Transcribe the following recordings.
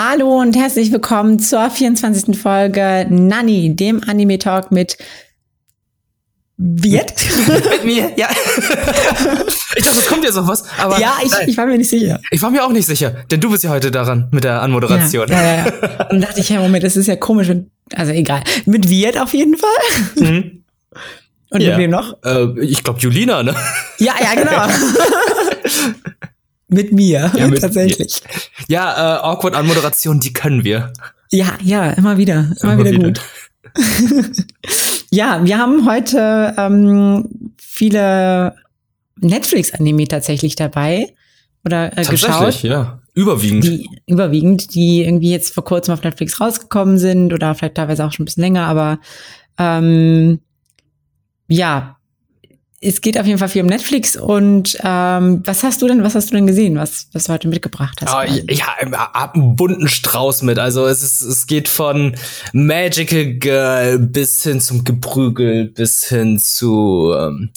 Hallo und herzlich willkommen zur 24. Folge Nanny, dem Anime Talk mit Wirt? mit mir, ja. ich dachte, es kommt jetzt noch was, aber. Ja, ich, ich war mir nicht sicher. Ich war mir auch nicht sicher, denn du bist ja heute daran mit der Anmoderation. Ja, ja, ja. Und dachte ich, ja, Moment, das ist ja komisch. Also egal. Mit Wirt auf jeden Fall. Mhm. Und ja. mit wem noch? Äh, ich glaube Julina, ne? Ja, ja, genau. mit mir, ja, mit tatsächlich. Ja, äh, awkward Anmoderation, die können wir. Ja, ja, immer wieder, immer, immer wieder, wieder gut. ja, wir haben heute ähm, viele Netflix-Anime tatsächlich dabei oder äh, geschaut. ja. Überwiegend. Die, überwiegend, die irgendwie jetzt vor kurzem auf Netflix rausgekommen sind oder vielleicht teilweise auch schon ein bisschen länger, aber ähm, ja, es geht auf jeden Fall viel um Netflix und ähm, was hast du denn, was hast du denn gesehen, was, was du heute mitgebracht hast? Oh, ich, habe einen bunten Strauß mit. Also es ist, es geht von Magical Girl bis hin zum Geprügel, bis hin zu ähm,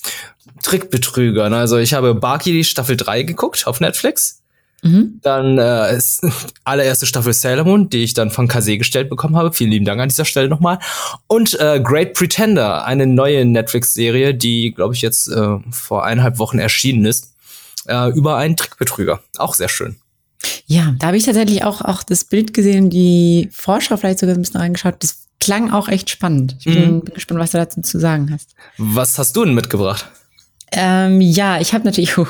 Trickbetrügern. Also ich habe Baki Staffel 3 geguckt auf Netflix. Mhm. Dann äh, ist allererste Staffel Sailor Moon, die ich dann von Kase gestellt bekommen habe. Vielen lieben Dank an dieser Stelle nochmal. Und äh, Great Pretender, eine neue Netflix-Serie, die, glaube ich, jetzt äh, vor eineinhalb Wochen erschienen ist, äh, über einen Trickbetrüger. Auch sehr schön. Ja, da habe ich tatsächlich auch, auch das Bild gesehen, die Vorschau vielleicht sogar ein bisschen reingeschaut. Das klang auch echt spannend. Ich bin, mhm. bin gespannt, was du dazu zu sagen hast. Was hast du denn mitgebracht? Ähm, ja, ich habe natürlich, du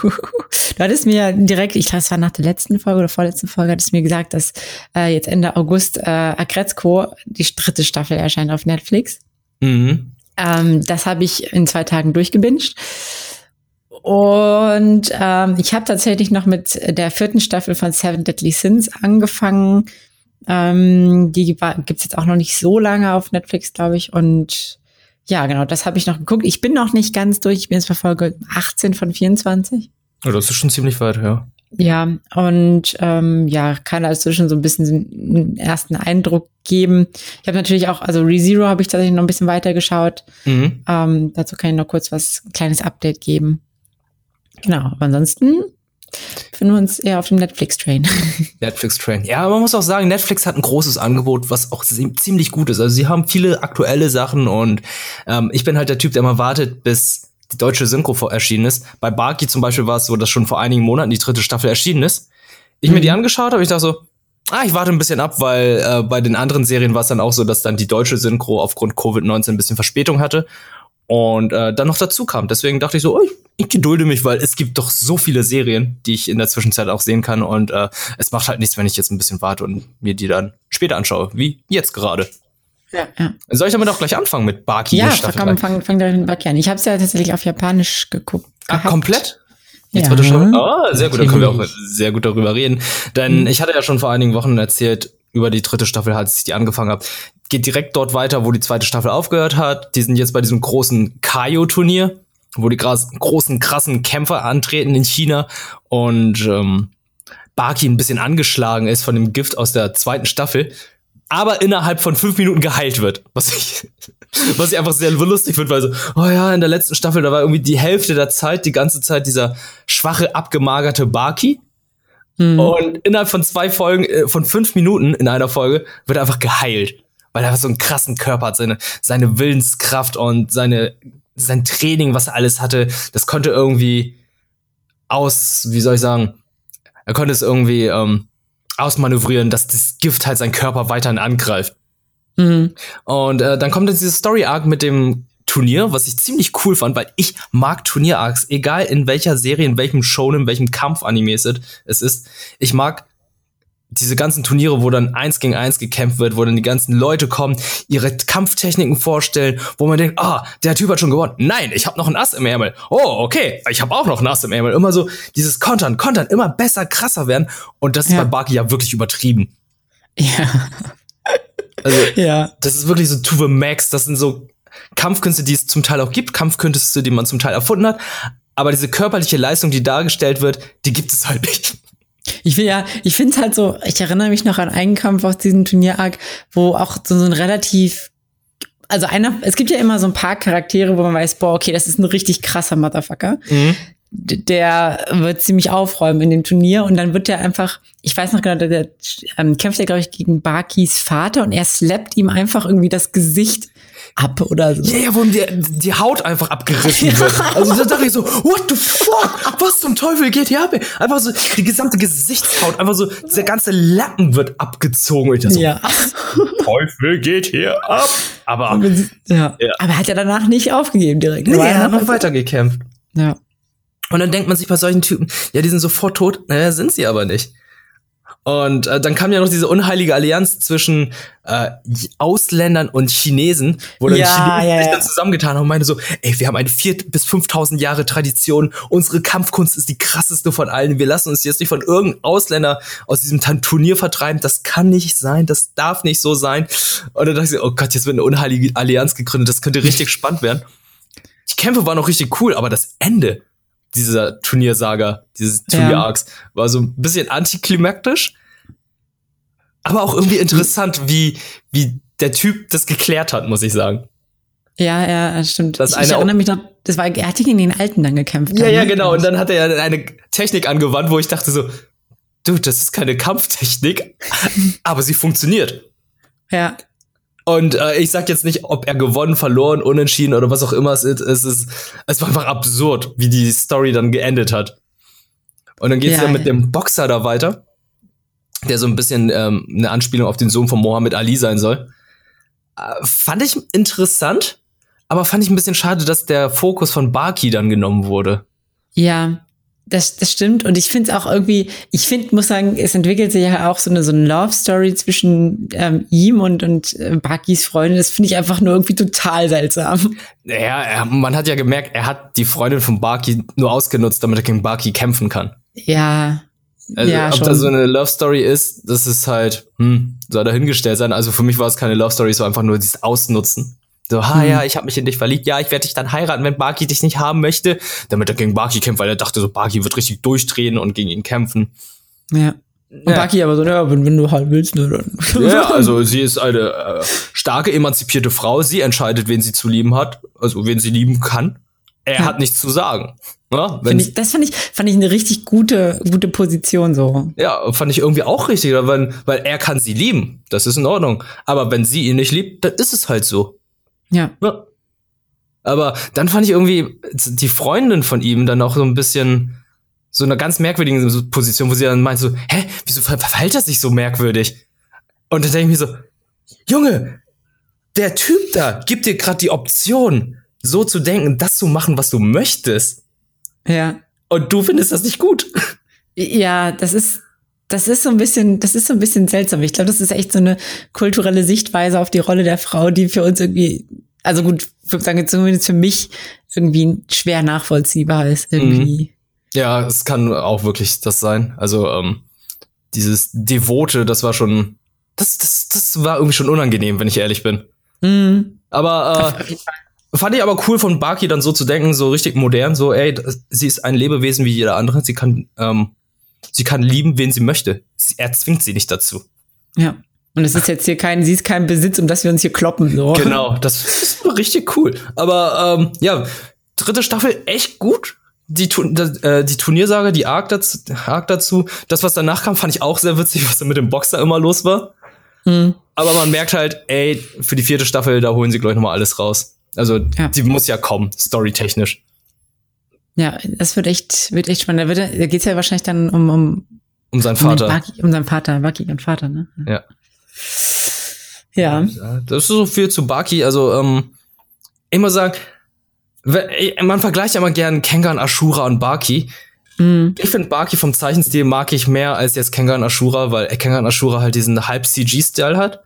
hattest mir direkt, ich glaube, es war nach der letzten Folge oder vorletzten Folge, hattest mir gesagt, dass äh, jetzt Ende August äh, Agretzko, die dritte Staffel erscheint auf Netflix. Mhm. Ähm, das habe ich in zwei Tagen durchgebinged. Und ähm, ich habe tatsächlich noch mit der vierten Staffel von Seven Deadly Sins angefangen. Ähm, die gibt's jetzt auch noch nicht so lange auf Netflix, glaube ich. Und ja, genau, das habe ich noch geguckt. Ich bin noch nicht ganz durch. Ich bin jetzt bei Folge 18 von 24. Ja, das ist schon ziemlich weit, ja. Ja, und ähm, ja, kann also schon so ein bisschen einen ersten Eindruck geben. Ich habe natürlich auch, also ReZero habe ich tatsächlich noch ein bisschen weiter geschaut. Mhm. Ähm, dazu kann ich noch kurz was, ein kleines Update geben. Genau, aber ansonsten befinden wir uns eher auf dem Netflix-Train. Netflix-Train. Ja, man muss auch sagen, Netflix hat ein großes Angebot, was auch ziemlich gut ist. Also sie haben viele aktuelle Sachen und ähm, ich bin halt der Typ, der immer wartet, bis die deutsche Synchro erschienen ist. Bei Barky zum Beispiel war es so, dass schon vor einigen Monaten die dritte Staffel erschienen ist. Ich mhm. mir die angeschaut habe, ich dachte so, ah, ich warte ein bisschen ab, weil äh, bei den anderen Serien war es dann auch so, dass dann die deutsche Synchro aufgrund Covid-19 ein bisschen Verspätung hatte und äh, dann noch dazu kam. Deswegen dachte ich so, oh, ich, ich gedulde mich, weil es gibt doch so viele Serien, die ich in der Zwischenzeit auch sehen kann und äh, es macht halt nichts, wenn ich jetzt ein bisschen warte und mir die dann später anschaue, wie jetzt gerade. Ja, ja. Soll ich damit auch gleich anfangen mit Baki? Ja, fang, fang, fang direkt mit Baki an. Ich habe es ja tatsächlich auf Japanisch geguckt. Ah, komplett? Jetzt ja. wird schon. Oh, sehr gut, dann können wir auch sehr gut darüber reden. Denn mhm. ich hatte ja schon vor einigen Wochen erzählt, über die dritte Staffel, als ich die angefangen habe. Geht direkt dort weiter, wo die zweite Staffel aufgehört hat. Die sind jetzt bei diesem großen Kaio-Turnier, wo die großen, krassen Kämpfer antreten in China und ähm, Baki ein bisschen angeschlagen ist von dem Gift aus der zweiten Staffel, aber innerhalb von fünf Minuten geheilt wird. Was ich, was ich einfach sehr lustig finde, weil so, oh ja, in der letzten Staffel, da war irgendwie die Hälfte der Zeit, die ganze Zeit dieser schwache, abgemagerte Baki. Mhm. Und innerhalb von zwei Folgen, äh, von fünf Minuten in einer Folge, wird er einfach geheilt. Weil er so einen krassen Körper hat, seine, seine Willenskraft und seine, sein Training, was er alles hatte, das konnte irgendwie aus, wie soll ich sagen, er konnte es irgendwie ähm, ausmanövrieren, dass das Gift halt seinen Körper weiterhin angreift. Mhm. Und äh, dann kommt jetzt diese Story Arc mit dem Turnier, was ich ziemlich cool fand, weil ich mag Turnier-Arcs, egal in welcher Serie, in welchem Show, in welchem Kampf-Anime es ist. Ich mag diese ganzen Turniere, wo dann eins gegen eins gekämpft wird, wo dann die ganzen Leute kommen, ihre Kampftechniken vorstellen, wo man denkt, ah, der Typ hat schon gewonnen. Nein, ich habe noch ein Ass im Ärmel. Oh, okay, ich habe auch noch ein Ass im Ärmel. Immer so dieses Kontern, Kontern, immer besser, krasser werden. Und das ist ja. bei Baki ja wirklich übertrieben. Ja. Also, ja. das ist wirklich so to the max. Das sind so Kampfkünste, die es zum Teil auch gibt, Kampfkünste, die man zum Teil erfunden hat, aber diese körperliche Leistung, die dargestellt wird, die gibt es halt nicht. Ich will ja, ich finde es halt so, ich erinnere mich noch an einen Kampf aus diesem Turnier-Arc, wo auch so, so ein relativ, also einer, es gibt ja immer so ein paar Charaktere, wo man weiß, boah, okay, das ist ein richtig krasser Motherfucker. Mhm. der wird ziemlich aufräumen in dem Turnier und dann wird er einfach, ich weiß noch genau, der, der ähm, kämpft ja, glaube ich, gegen Bakis Vater und er slappt ihm einfach irgendwie das Gesicht ab oder so. Ja, ja, wo die, die Haut einfach abgerissen ja. wird. Also da dachte ich so, what the fuck? Was zum Teufel geht hier ab? Einfach so, die gesamte Gesichtshaut, einfach so, der ganze Lappen wird abgezogen. Ich so, ja. Teufel geht hier ab? Aber, ja. ja. Aber hat er danach nicht aufgegeben direkt. Nee, er hat noch weitergekämpft. Ja. Und dann denkt man sich bei solchen Typen, ja, die sind sofort tot. Naja, sind sie aber nicht. Und äh, dann kam ja noch diese unheilige Allianz zwischen äh, Ausländern und Chinesen, wo dann ja, Chinesen ja, sich dann zusammengetan haben und meinte so, ey, wir haben eine vier bis 5000 Jahre Tradition, unsere Kampfkunst ist die krasseste von allen, wir lassen uns jetzt nicht von irgendeinem Ausländer aus diesem Turnier vertreiben, das kann nicht sein, das darf nicht so sein. Und dann dachte ich, oh Gott, jetzt wird eine unheilige Allianz gegründet, das könnte richtig spannend werden. Die Kämpfe waren auch richtig cool, aber das Ende, dieser Turniersaga, dieses Turnier-Arcs, ja. war so ein bisschen antiklimaktisch, aber auch irgendwie interessant, wie, wie der Typ das geklärt hat, muss ich sagen. Ja, ja, stimmt. Das ich, ich erinnere mich noch, das war, er hat gegen den Alten dann gekämpft. Ja, dann, ja, ne? genau. Und dann hat er ja eine Technik angewandt, wo ich dachte so, dude, das ist keine Kampftechnik, aber sie funktioniert. Ja. Und äh, ich sag jetzt nicht, ob er gewonnen, verloren, unentschieden oder was auch immer es ist. Es, ist, es war einfach absurd, wie die Story dann geendet hat. Und dann geht's ja, ja mit dem Boxer da weiter, der so ein bisschen ähm, eine Anspielung auf den Sohn von Mohammed Ali sein soll. Äh, fand ich interessant, aber fand ich ein bisschen schade, dass der Fokus von Baki dann genommen wurde. Ja, das, das stimmt. Und ich finde es auch irgendwie, ich finde, muss sagen, es entwickelt sich ja auch so eine, so eine Love-Story zwischen ähm, ihm und, und äh, Bakis Freundin. Das finde ich einfach nur irgendwie total seltsam. Ja, er, man hat ja gemerkt, er hat die Freundin von Baki nur ausgenutzt, damit er gegen Baki kämpfen kann. Ja. Also, ja, ob schon. da so eine Love Story ist, das ist halt, hm, soll dahingestellt sein. Also für mich war es keine Love Story, es war einfach nur dieses Ausnutzen. So, ha, Hm. ja, ich habe mich in dich verliebt. Ja, ich werde dich dann heiraten, wenn Baki dich nicht haben möchte. Damit er gegen Baki kämpft, weil er dachte, so Baki wird richtig durchdrehen und gegen ihn kämpfen. Ja. Und Ja. Baki aber so, ja, wenn, wenn du halt willst, ne, dann. Ja, also sie ist eine äh, starke, emanzipierte Frau. Sie entscheidet, wen sie zu lieben hat, also wen sie lieben kann. Er Ja. hat nichts zu sagen. Ja, wenn, Find ich, das fand ich, fand ich eine richtig gute, gute Position so. ja, fand ich irgendwie auch richtig, weil, weil er kann sie lieben. Das ist in Ordnung. Aber wenn sie ihn nicht liebt, dann ist es halt so. Ja. Ja. Aber dann fand ich irgendwie die Freundin von ihm dann auch so ein bisschen so eine ganz merkwürdige Position, wo sie dann meint so, hä, wieso ver- verhält er sich so merkwürdig? Und dann denke ich mir so, Junge, der Typ da gibt dir gerade die Option, so zu denken, das zu machen, was du möchtest. Ja. Und du findest das nicht gut. Ja, das ist, das ist so ein bisschen, das ist so ein bisschen seltsam. Ich glaube, das ist echt so eine kulturelle Sichtweise auf die Rolle der Frau, die für uns irgendwie, also gut, ich würde sagen, zumindest für mich irgendwie schwer nachvollziehbar ist irgendwie. Ja, es kann auch wirklich das sein. Also, ähm, dieses Devote, das war schon, das, das, das war irgendwie schon unangenehm, wenn ich ehrlich bin. Mhm. Aber äh, fand ich aber cool von Baki dann so zu denken, so richtig modern, so, ey, sie ist ein Lebewesen wie jeder andere, sie kann, ähm, sie kann lieben, wen sie möchte. Sie, er zwingt sie nicht dazu. Ja. Und es ist jetzt hier kein, sie ist kein Besitz, um das wir uns hier kloppen, so. Genau, das ist richtig cool. Aber ähm, ja, dritte Staffel echt gut. Die, äh, die Turniersage, die Arc dazu, Arc dazu, das, was danach kam, fand ich auch sehr witzig, was da mit dem Boxer immer los war. Mhm. Aber man merkt halt, ey, für die vierte Staffel, da holen sie gleich noch mal alles raus. Also, Ja. die muss ja kommen, storytechnisch. Ja, das wird echt, wird echt spannend. Da, wird, da geht's ja wahrscheinlich dann um, um, Um seinen um, Vater. Baki, um seinen Vater, Baki und Vater, ne? Ja. Ja. Das ist so viel zu Baki. Also, ähm, ich muss sagen, ey, man vergleicht ja immer gern Kengan, Ashura und Baki. Mhm. Ich finde Baki vom Zeichenstil mag ich mehr als jetzt Kengan Ashura, weil Kengan Ashura halt diesen halb CG-Style hat.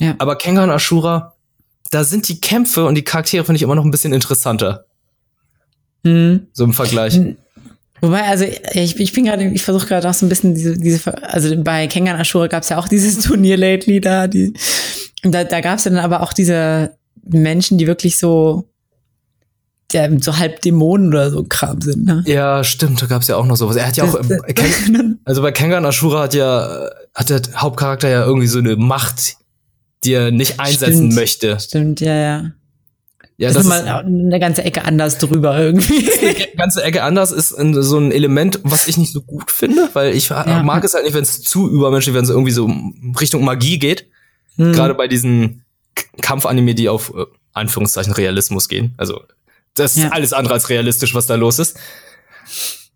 Ja. Aber Kengan Ashura, da sind die Kämpfe und die Charaktere finde ich immer noch ein bisschen interessanter. Mhm. So im Vergleich. Wobei, also ich, ich bin gerade, ich versuche gerade auch so ein bisschen diese, diese, also bei Kengan Ashura gab es ja auch dieses Turnier lately da, die, da, da gab es dann aber auch diese Menschen, die wirklich so, ja, so halb Dämonen oder so Kram sind, ne? Ja, stimmt, da gab's ja auch noch sowas. Er hat ja auch, Das- Ken, also bei Kengan Ashura hat ja, hat der Hauptcharakter ja irgendwie so eine Macht, die er nicht einsetzen Stimmt. möchte. Stimmt, ja, ja. Ja, das, das ist mal eine ganze Ecke anders drüber irgendwie. Eine ganze Ecke anders ist so ein Element, was ich nicht so gut finde, weil ich ja. mag es halt nicht, wenn es zu übermenschlich, wenn es irgendwie so Richtung Magie geht. Hm. Gerade bei diesen Kampfanime, die auf äh, Anführungszeichen Realismus gehen. Also das ja. ist alles andere als realistisch, was da los ist.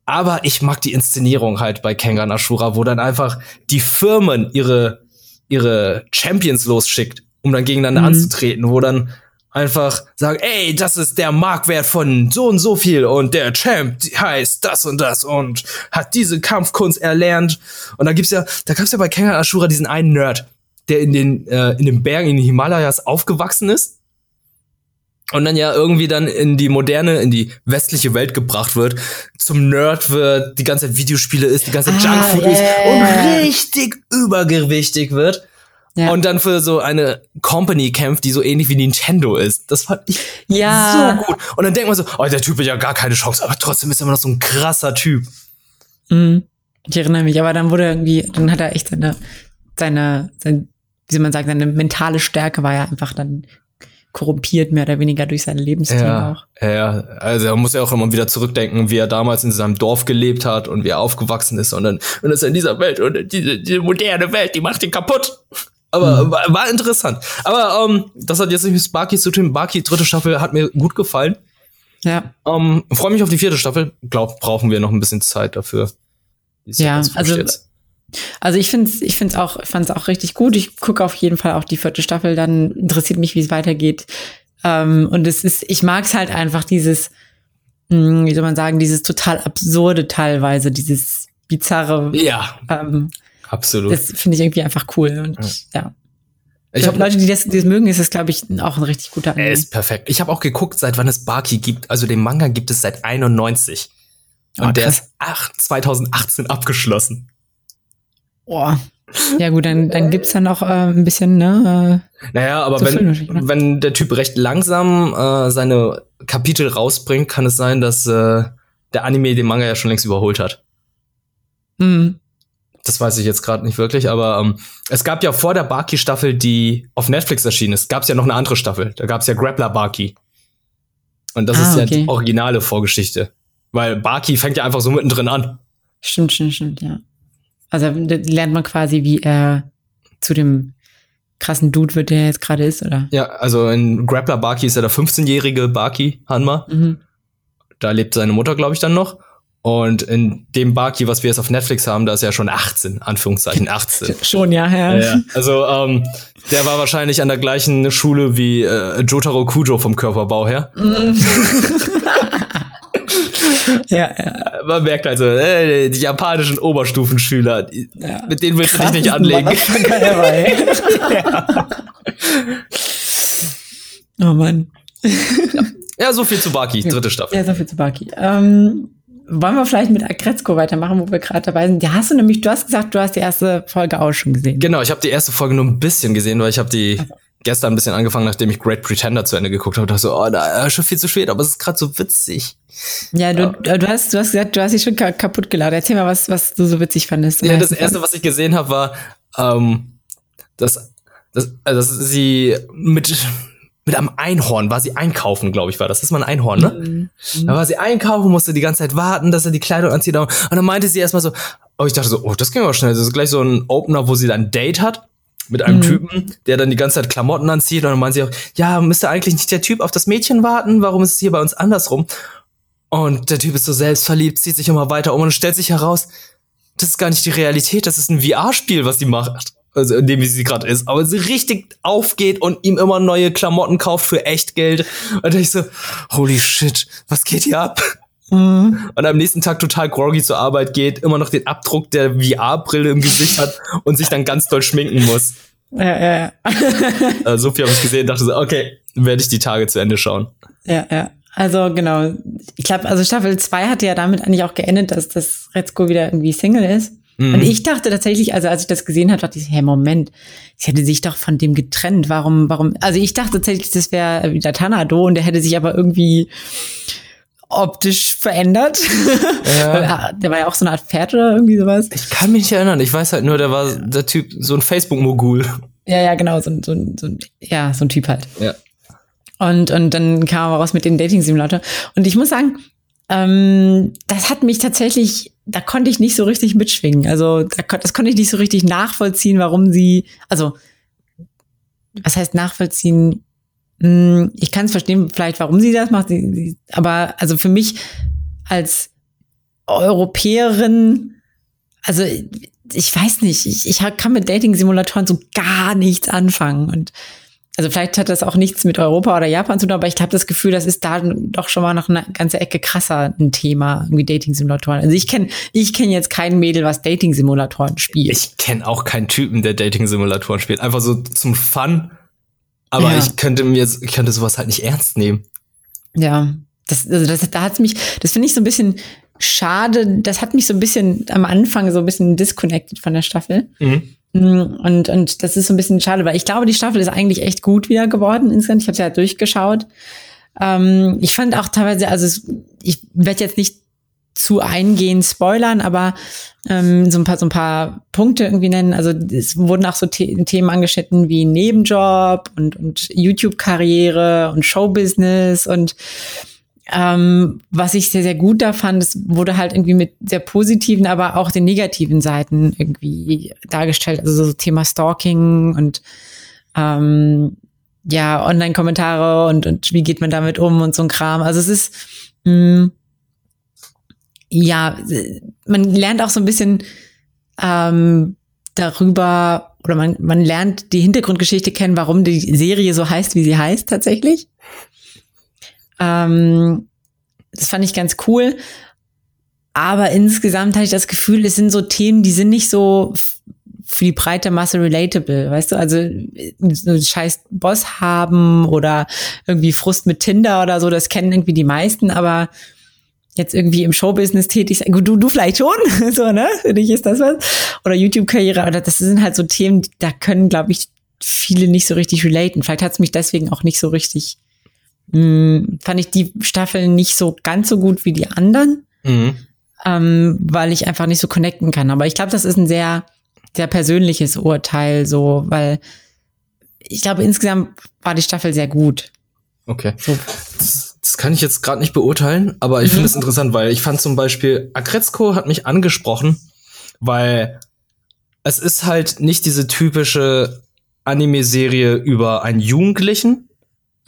Aber ich mag die Inszenierung halt bei Kengan Ashura, wo dann einfach die Firmen ihre, ihre Champions losschickt, um dann gegeneinander mhm. anzutreten, wo dann einfach sagen, ey, das ist der Marktwert von so und so viel und der Champ heißt das und das und hat diese Kampfkunst erlernt. Und da gibt's ja, da gab's ja bei Kengan Ashura diesen einen Nerd, der in den, äh, in den Bergen in den Himalayas aufgewachsen ist und dann ja irgendwie dann in die moderne, in die westliche Welt gebracht wird, zum Nerd wird, die ganze Zeit Videospiele ist, die ganze Zeit ah, Junkfood yeah. ist und richtig übergewichtig wird. Ja. Und dann für so eine Company kämpft, die so ähnlich wie Nintendo ist. Das fand ich ja. so gut. Und dann denkt man so, oh, der Typ hat ja gar keine Chance, aber trotzdem ist er immer noch so ein krasser Typ. Mhm. Ich erinnere mich, aber dann wurde irgendwie, dann hat er echt seine, seine, seine wie soll man sagen, seine mentale Stärke war ja einfach dann korrumpiert, mehr oder weniger durch seinen Lebensstil ja, auch. Ja, also er muss ja auch immer wieder zurückdenken, wie er damals in seinem Dorf gelebt hat und wie er aufgewachsen ist und dann und ist er in dieser Welt und diese, diese moderne Welt, die macht ihn kaputt. Aber mhm. war, war, interessant. Aber um, ähm, das hat jetzt nicht mit Sparky zu tun. Sparky, dritte Staffel, hat mir gut gefallen. Ja. Ähm, Freue mich auf die vierte Staffel. Glaub, brauchen wir noch ein bisschen Zeit dafür. Ja, also jetzt. Also ich finde es ich find's auch, fand's auch richtig gut. Ich gucke auf jeden Fall auch die vierte Staffel, dann interessiert mich, wie es weitergeht. Ähm, und es ist, ich mag es halt einfach, dieses, mh, hm, wie soll man sagen, dieses total absurde teilweise, dieses bizarre. Ja. Ähm, absolut. Das finde ich irgendwie einfach cool. Und ja. ja. Ich habe Leute, die das, die das mögen, ist das, glaube ich, auch ein richtig guter Anime. Er ist perfekt. Ich habe auch geguckt, seit wann es Baki gibt. Also den Manga gibt es seit 91. Und oh, der ist 8, 2018 abgeschlossen. Boah. Ja gut, dann, dann gibt's dann auch äh, ein bisschen, ne? Äh, naja, aber wenn, wenn der Typ recht langsam äh, seine Kapitel rausbringt, kann es sein, dass äh, der Anime den Manga ja schon längst überholt hat. Mhm. Das weiß ich jetzt gerade nicht wirklich, aber ähm, es gab ja vor der Baki-Staffel, die auf Netflix erschienen ist, gab's ja noch eine andere Staffel. Da gab's ja Grappler Baki. Und das ah, ist ja okay. die originale Vorgeschichte. Weil Baki fängt ja einfach so mittendrin an. Stimmt, stimmt, stimmt, ja. Also lernt man quasi, wie er zu dem krassen Dude wird, der jetzt gerade ist, oder? Ja, also in Grappler Baki ist er der 15-jährige Baki Hanma. Mhm. Da lebt seine Mutter, glaube ich, dann noch. Und in dem Baki, was wir jetzt auf Netflix haben, da ist er schon 18, Anführungszeichen 18. schon, ja, ja. ja also ähm, der war wahrscheinlich an der gleichen Schule wie äh, Jotaro Kujo vom Körperbau her. Ja, ja. Man merkt also, äh, die japanischen Oberstufenschüler, die, ja. mit denen willst du dich nicht anlegen. ja. Oh Mann. Ja. ja. so viel zu Baki, dritte Staffel. Ja, so viel zu Baki. Ähm, wollen wir vielleicht mit Agretzko weitermachen, wo wir gerade dabei sind? Ja, hast du nämlich, du hast gesagt, du hast die erste Folge auch schon gesehen. Genau, ich habe die erste Folge nur ein bisschen gesehen, weil ich habe die also gestern ein bisschen angefangen, nachdem ich Great Pretender zu Ende geguckt habe. Da so, oh, da ist schon viel zu spät, aber es ist gerade so witzig. Ja, du, ja. du hast, du hast gesagt, du hast dich schon kaputt geladen. Erzähl mal, was, was du so witzig fandest. Ja, das erste, was ich gesehen habe, war, ähm, dass, dass, also, dass sie mit mit einem Einhorn war sie einkaufen, glaube ich, war das. Das ist mal ein Einhorn, ne? Mhm. Da war sie einkaufen, musste die ganze Zeit warten, dass er die Kleidung anzieht. Und dann meinte sie erstmal so, oh, ich dachte so, oh, das ging aber schnell. Das ist gleich so ein Opener, wo sie dann ein Date hat mit einem mhm. Typen, der dann die ganze Zeit Klamotten anzieht und dann meint sie auch, ja, müsste eigentlich nicht der Typ auf das Mädchen warten? Warum ist es hier bei uns andersrum? Und der Typ ist so selbstverliebt, zieht sich immer weiter um und stellt sich heraus, das ist gar nicht die Realität, das ist ein VR-Spiel, was sie macht. Also in dem wie sie gerade ist, aber sie richtig aufgeht und ihm immer neue Klamotten kauft für echt Geld. Und ich so, holy shit, was geht hier ab? Mhm. Und am nächsten Tag total groggy zur Arbeit geht, immer noch den Abdruck der VR-Brille im Gesicht hat und sich dann ganz doll schminken muss. Ja, ja, ja. also so viel habe ich gesehen, dachte so, okay, werde ich die Tage zu Ende schauen. Ja, ja. Also genau. Ich glaube, also Staffel 2 hatte ja damit eigentlich auch geendet, dass das Retzko wieder irgendwie Single ist. Mhm. Und ich dachte tatsächlich, also als ich das gesehen habe, dachte ich, hey, Moment, sie hätte sich doch von dem getrennt. Warum, warum? Also ich dachte tatsächlich, das wäre wieder Tanado und der hätte sich aber irgendwie optisch verändert. Ja. der war ja auch so eine Art Pferd oder irgendwie sowas. Ich kann mich nicht erinnern. Ich weiß halt nur, der war der Typ, so ein Facebook-Mogul. Ja, ja, genau, so, so, so, ja, so ein Typ halt. Ja. Und, und dann kam er raus mit den Dating-Simulator. Und ich muss sagen, ähm, das hat mich tatsächlich, da konnte ich nicht so richtig mitschwingen. Also da, das konnte ich nicht so richtig nachvollziehen, warum sie, also was heißt nachvollziehen? Hm, ich kann es verstehen, vielleicht warum sie das macht, aber also für mich als Europäerin, also ich weiß nicht, ich, ich kann mit Dating-Simulatoren so gar nichts anfangen und also vielleicht hat das auch nichts mit Europa oder Japan zu tun, aber ich habe das Gefühl, das ist da doch schon mal noch eine ganze Ecke krasser ein Thema, irgendwie Dating-Simulatoren. Also ich kenne ich kenn jetzt kein Mädel, was Dating-Simulatoren spielt. Ich kenne auch keinen Typen, der Dating-Simulatoren spielt. Einfach so zum Fun. Aber ja. ich könnte mir, ich könnte sowas halt nicht ernst nehmen. Ja, das, also das, da hat's mich, das finde ich so ein bisschen schade. Das hat mich so ein bisschen am Anfang so ein bisschen disconnected von der Staffel. Mhm. Mm, und, und das ist so ein bisschen schade, weil ich glaube, die Staffel ist eigentlich echt gut wieder geworden insgesamt. Ich habe ja durchgeschaut. Ähm, ich fand auch teilweise, also es, ich werde jetzt nicht zu eingehend spoilern, aber ähm, so ein paar so ein paar Punkte irgendwie nennen. Also es wurden auch so The Themen angeschnitten wie Nebenjob und und YouTube-Karriere und Showbusiness und ähm, was ich sehr, sehr gut da fand, es wurde halt irgendwie mit sehr positiven, aber auch den negativen Seiten irgendwie dargestellt. Also so Thema Stalking und ähm, ja, Online-Kommentare und, und wie geht man damit um und so ein Kram. Also es ist, mh, mm, ja, man lernt auch so ein bisschen ähm, darüber, oder man, man lernt die Hintergrundgeschichte kennen, warum die Serie so heißt, wie sie heißt tatsächlich. Ähm, das fand ich ganz cool. Aber insgesamt hatte ich das Gefühl, es sind so Themen, die sind nicht so für die breite Masse relatable, weißt du? Also so scheiß Boss haben oder irgendwie Frust mit Tinder oder so, das kennen irgendwie die meisten, aber jetzt irgendwie im Showbusiness tätig sein, du, du vielleicht schon, so, ne? Für dich ist das was. Oder YouTube-Karriere, oder das sind halt so Themen, da können, glaube ich, viele nicht so richtig relaten. Vielleicht hat es mich deswegen auch nicht so richtig mh, hm, fand ich die Staffeln nicht so ganz so gut wie die anderen, mhm. ähm, weil ich einfach nicht so connecten kann. Aber ich glaube, das ist ein sehr, sehr persönliches Urteil, so, weil ich glaube, insgesamt war die Staffel sehr gut. Okay. So. Das, das kann ich jetzt gerade nicht beurteilen, aber ich mhm. finde es interessant, weil ich fand zum Beispiel, Agretzko hat mich angesprochen, weil es ist halt nicht diese typische Anime-Serie über einen Jugendlichen,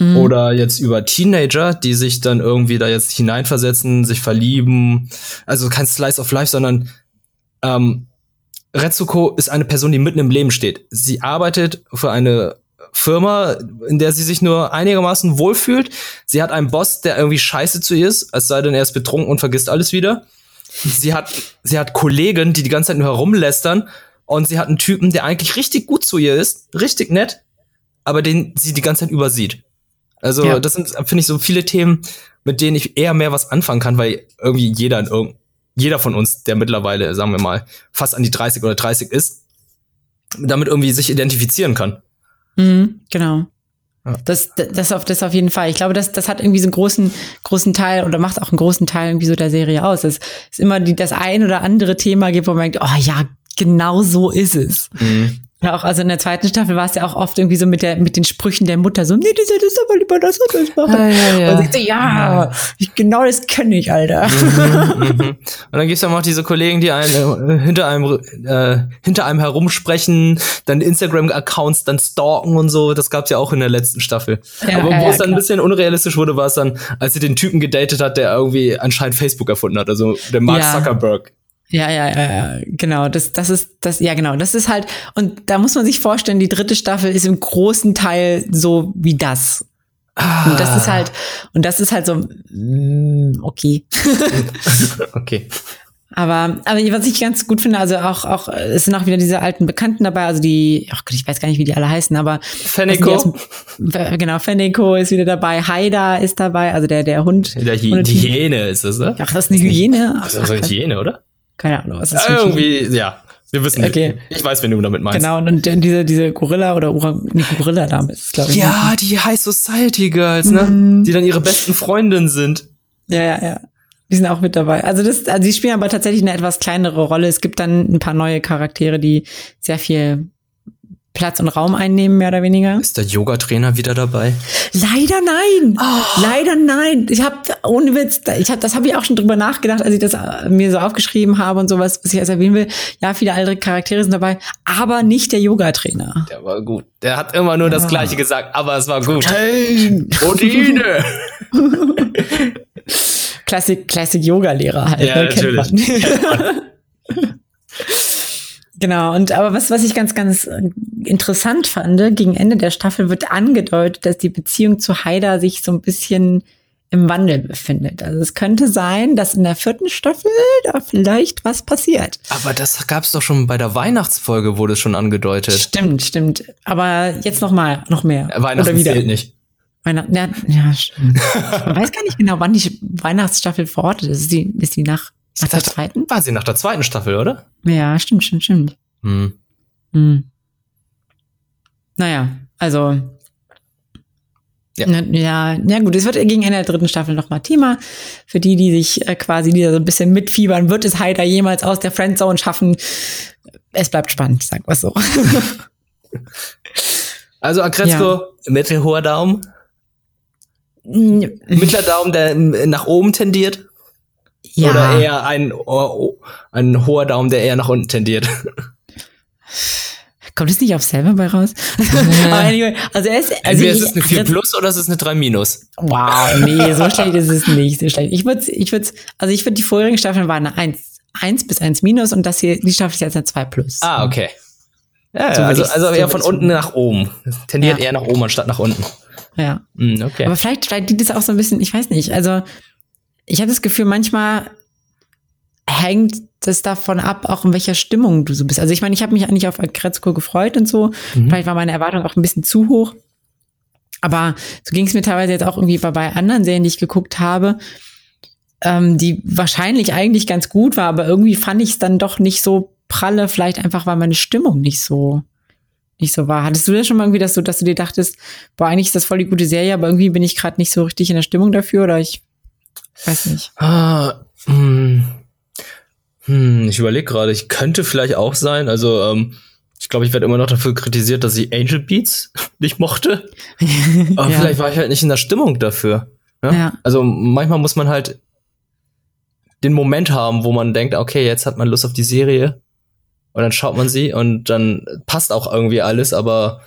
Mhm. Oder jetzt über Teenager, die sich dann irgendwie da jetzt hineinversetzen, sich verlieben. Also kein Slice of Life, sondern ähm, Retsuko ist eine Person, die mitten im Leben steht. Sie arbeitet für eine Firma, in der sie sich nur einigermaßen wohlfühlt. Sie hat einen Boss, der irgendwie scheiße zu ihr ist, es sei denn, er ist betrunken und vergisst alles wieder. Sie hat, sie hat Kollegen, die die ganze Zeit nur herumlästern. Und sie hat einen Typen, der eigentlich richtig gut zu ihr ist, richtig nett, aber den sie die ganze Zeit übersieht. Also ja. das sind, finde ich, so viele Themen, mit denen ich eher mehr was anfangen kann, weil irgendwie jeder, jeder von uns, der mittlerweile, sagen wir mal, fast an die 30 oder 30 ist, damit irgendwie sich identifizieren kann. Mhm, genau. Ja. Das, das, auf, das auf jeden Fall. Ich glaube, das, das hat irgendwie so einen großen, großen Teil oder macht auch einen großen Teil irgendwie so der Serie aus. Es ist immer die, das ein oder andere Thema gibt, wo man denkt, oh ja, genau so ist es. Mhm. Ja, auch also in der zweiten Staffel war es ja auch oft irgendwie so mit der mit den Sprüchen der Mutter so, nee, die soll das aber lieber das und das machen. Ja, ja, ja. Und ich so, ja, ich, genau das kenne ich, Alter. Mhm, mhm. Und dann gibt's ja noch diese Kollegen, die einen äh, hinter einem äh, hinter einem herumsprechen, dann Instagram-Accounts dann stalken und so. Das gab's ja auch in der letzten Staffel. Ja, aber wo es dann ein bisschen unrealistisch wurde, war es dann, als sie den Typen gedatet hat, der irgendwie anscheinend Facebook erfunden hat, also der Mark Zuckerberg. Ja, ja, ja, ja, genau. Das, das ist, das, ja, genau. Das ist halt, und da muss man sich vorstellen, die dritte Staffel ist im großen Teil so wie das. Ah. Und das ist halt, und das ist halt so, mm, okay. okay. Aber, aber was ich ganz gut finde, also auch, auch, es sind auch wieder diese alten Bekannten dabei, also die, ach Gott, ich weiß gar nicht, wie die alle heißen, aber. Fenneko. Genau, Fenneko ist wieder dabei, Haida ist dabei, also der, der Hund. Der Hy Hyäne ist das, ne? Ach, das ist eine Hyäne. Ach, das ist eine Hyäne, oder? Keine Ahnung, was ist das? Irgendwie, ja. Wir wissen okay. nicht. Ich weiß, wen du damit meinst. Genau, und dann diese, diese Gorilla oder Orang, nee, Gorilla-Dame ist, glaube ich. Ja, ne? die High Society Girls, ne? Mhm. Die dann ihre besten Freundinnen sind. Ja, ja, ja. Die sind auch mit dabei. Also das, also die spielen aber tatsächlich eine etwas kleinere Rolle. Es gibt dann ein paar neue Charaktere, die sehr viel Platz und Raum einnehmen, mehr oder weniger. Ist der Yoga-Trainer wieder dabei? Leider nein. Oh. Leider nein. Ich habe ohne Witz, ich hab, das habe ich auch schon drüber nachgedacht, als ich das äh, mir so aufgeschrieben habe und sowas, was ich jetzt erwähnen will. Ja, viele andere Charaktere sind dabei, aber nicht der Yoga-Trainer. Der war gut. Der hat immer nur ja. das Gleiche gesagt, aber es war gut. Proteine. Klassik, Klassik Yoga-Lehrer halt. Ja, ne, natürlich. Genau, und aber was, was ich ganz, ganz äh, interessant fand, gegen Ende der Staffel wird angedeutet, dass die Beziehung zu Haida sich so ein bisschen im Wandel befindet. Also es könnte sein, dass in der vierten Staffel da vielleicht was passiert. Aber das gab's doch schon bei der Weihnachtsfolge, wurde es schon angedeutet. Stimmt, stimmt. Aber jetzt noch mal, noch mehr. Weihnachten Oder wieder. zählt nicht. Weihnachten, ja, ja stimmt. Man weiß gar nicht genau, wann die Weihnachtsstaffel verortet ist. Ist die, ist die nach nach der zweiten? War sie nach der zweiten Staffel, oder? Ja, stimmt, stimmt, stimmt. Hm. Hm. Naja, also. Ja. Na, ja, ja gut, es wird gegen Ende der dritten Staffel nochmal Thema. Für die, die sich äh, quasi die so ein bisschen mitfiebern, wird es Heider jemals aus der Friendzone schaffen? Es bleibt spannend, sagen wir so. Also Akretzko, ja. mittelhoher Daumen. Mittler Daumen, der nach oben tendiert. Ja. Oder eher ein, oh, ein hoher Daumen, der eher nach unten tendiert. Kommt es nicht auf selber bei raus? anyway, also er ist, also ich, ist es eine 4 plus oder ist es eine 3 minus? Wow, nee, so schlecht ist es nicht. So schlecht. Ich würde, ich würde, also ich würde die vorherigen Staffeln waren eine 1, 1 bis 1 minus und das hier, die Staffel ist jetzt eine 2 plus. Ah, okay. Ja, so also, also eher von unten nach oben. tendiert ja. eher nach oben anstatt nach unten. Ja. Mm, okay. Aber vielleicht, vielleicht liegt es auch so ein bisschen, ich weiß nicht, also ich hatte das Gefühl, manchmal hängt das davon ab, auch in welcher Stimmung du so bist. Also ich meine, ich habe mich eigentlich auf Kretzko gefreut und so. Mhm. Vielleicht war meine Erwartung auch ein bisschen zu hoch. Aber so ging es mir teilweise jetzt auch irgendwie bei anderen Serien, die ich geguckt habe, ähm, die wahrscheinlich eigentlich ganz gut war, aber irgendwie fand ich es dann doch nicht so pralle, vielleicht einfach, weil meine Stimmung nicht so nicht so war. Hattest du das schon mal irgendwie, dass du, dass du dir dachtest, boah, eigentlich ist das voll die gute Serie, aber irgendwie bin ich gerade nicht so richtig in der Stimmung dafür oder ich Weiß nicht. Ah, hm. Hm, ich überlege gerade, ich könnte vielleicht auch sein. Also, ähm, ich glaube, ich werde immer noch dafür kritisiert, dass ich Angel Beats nicht mochte. Aber ja. vielleicht war ich halt nicht in der Stimmung dafür. Ja? ja? Also manchmal muss man halt den Moment haben, wo man denkt, okay, jetzt hat man Lust auf die Serie. Und dann schaut man sie und dann passt auch irgendwie alles, aber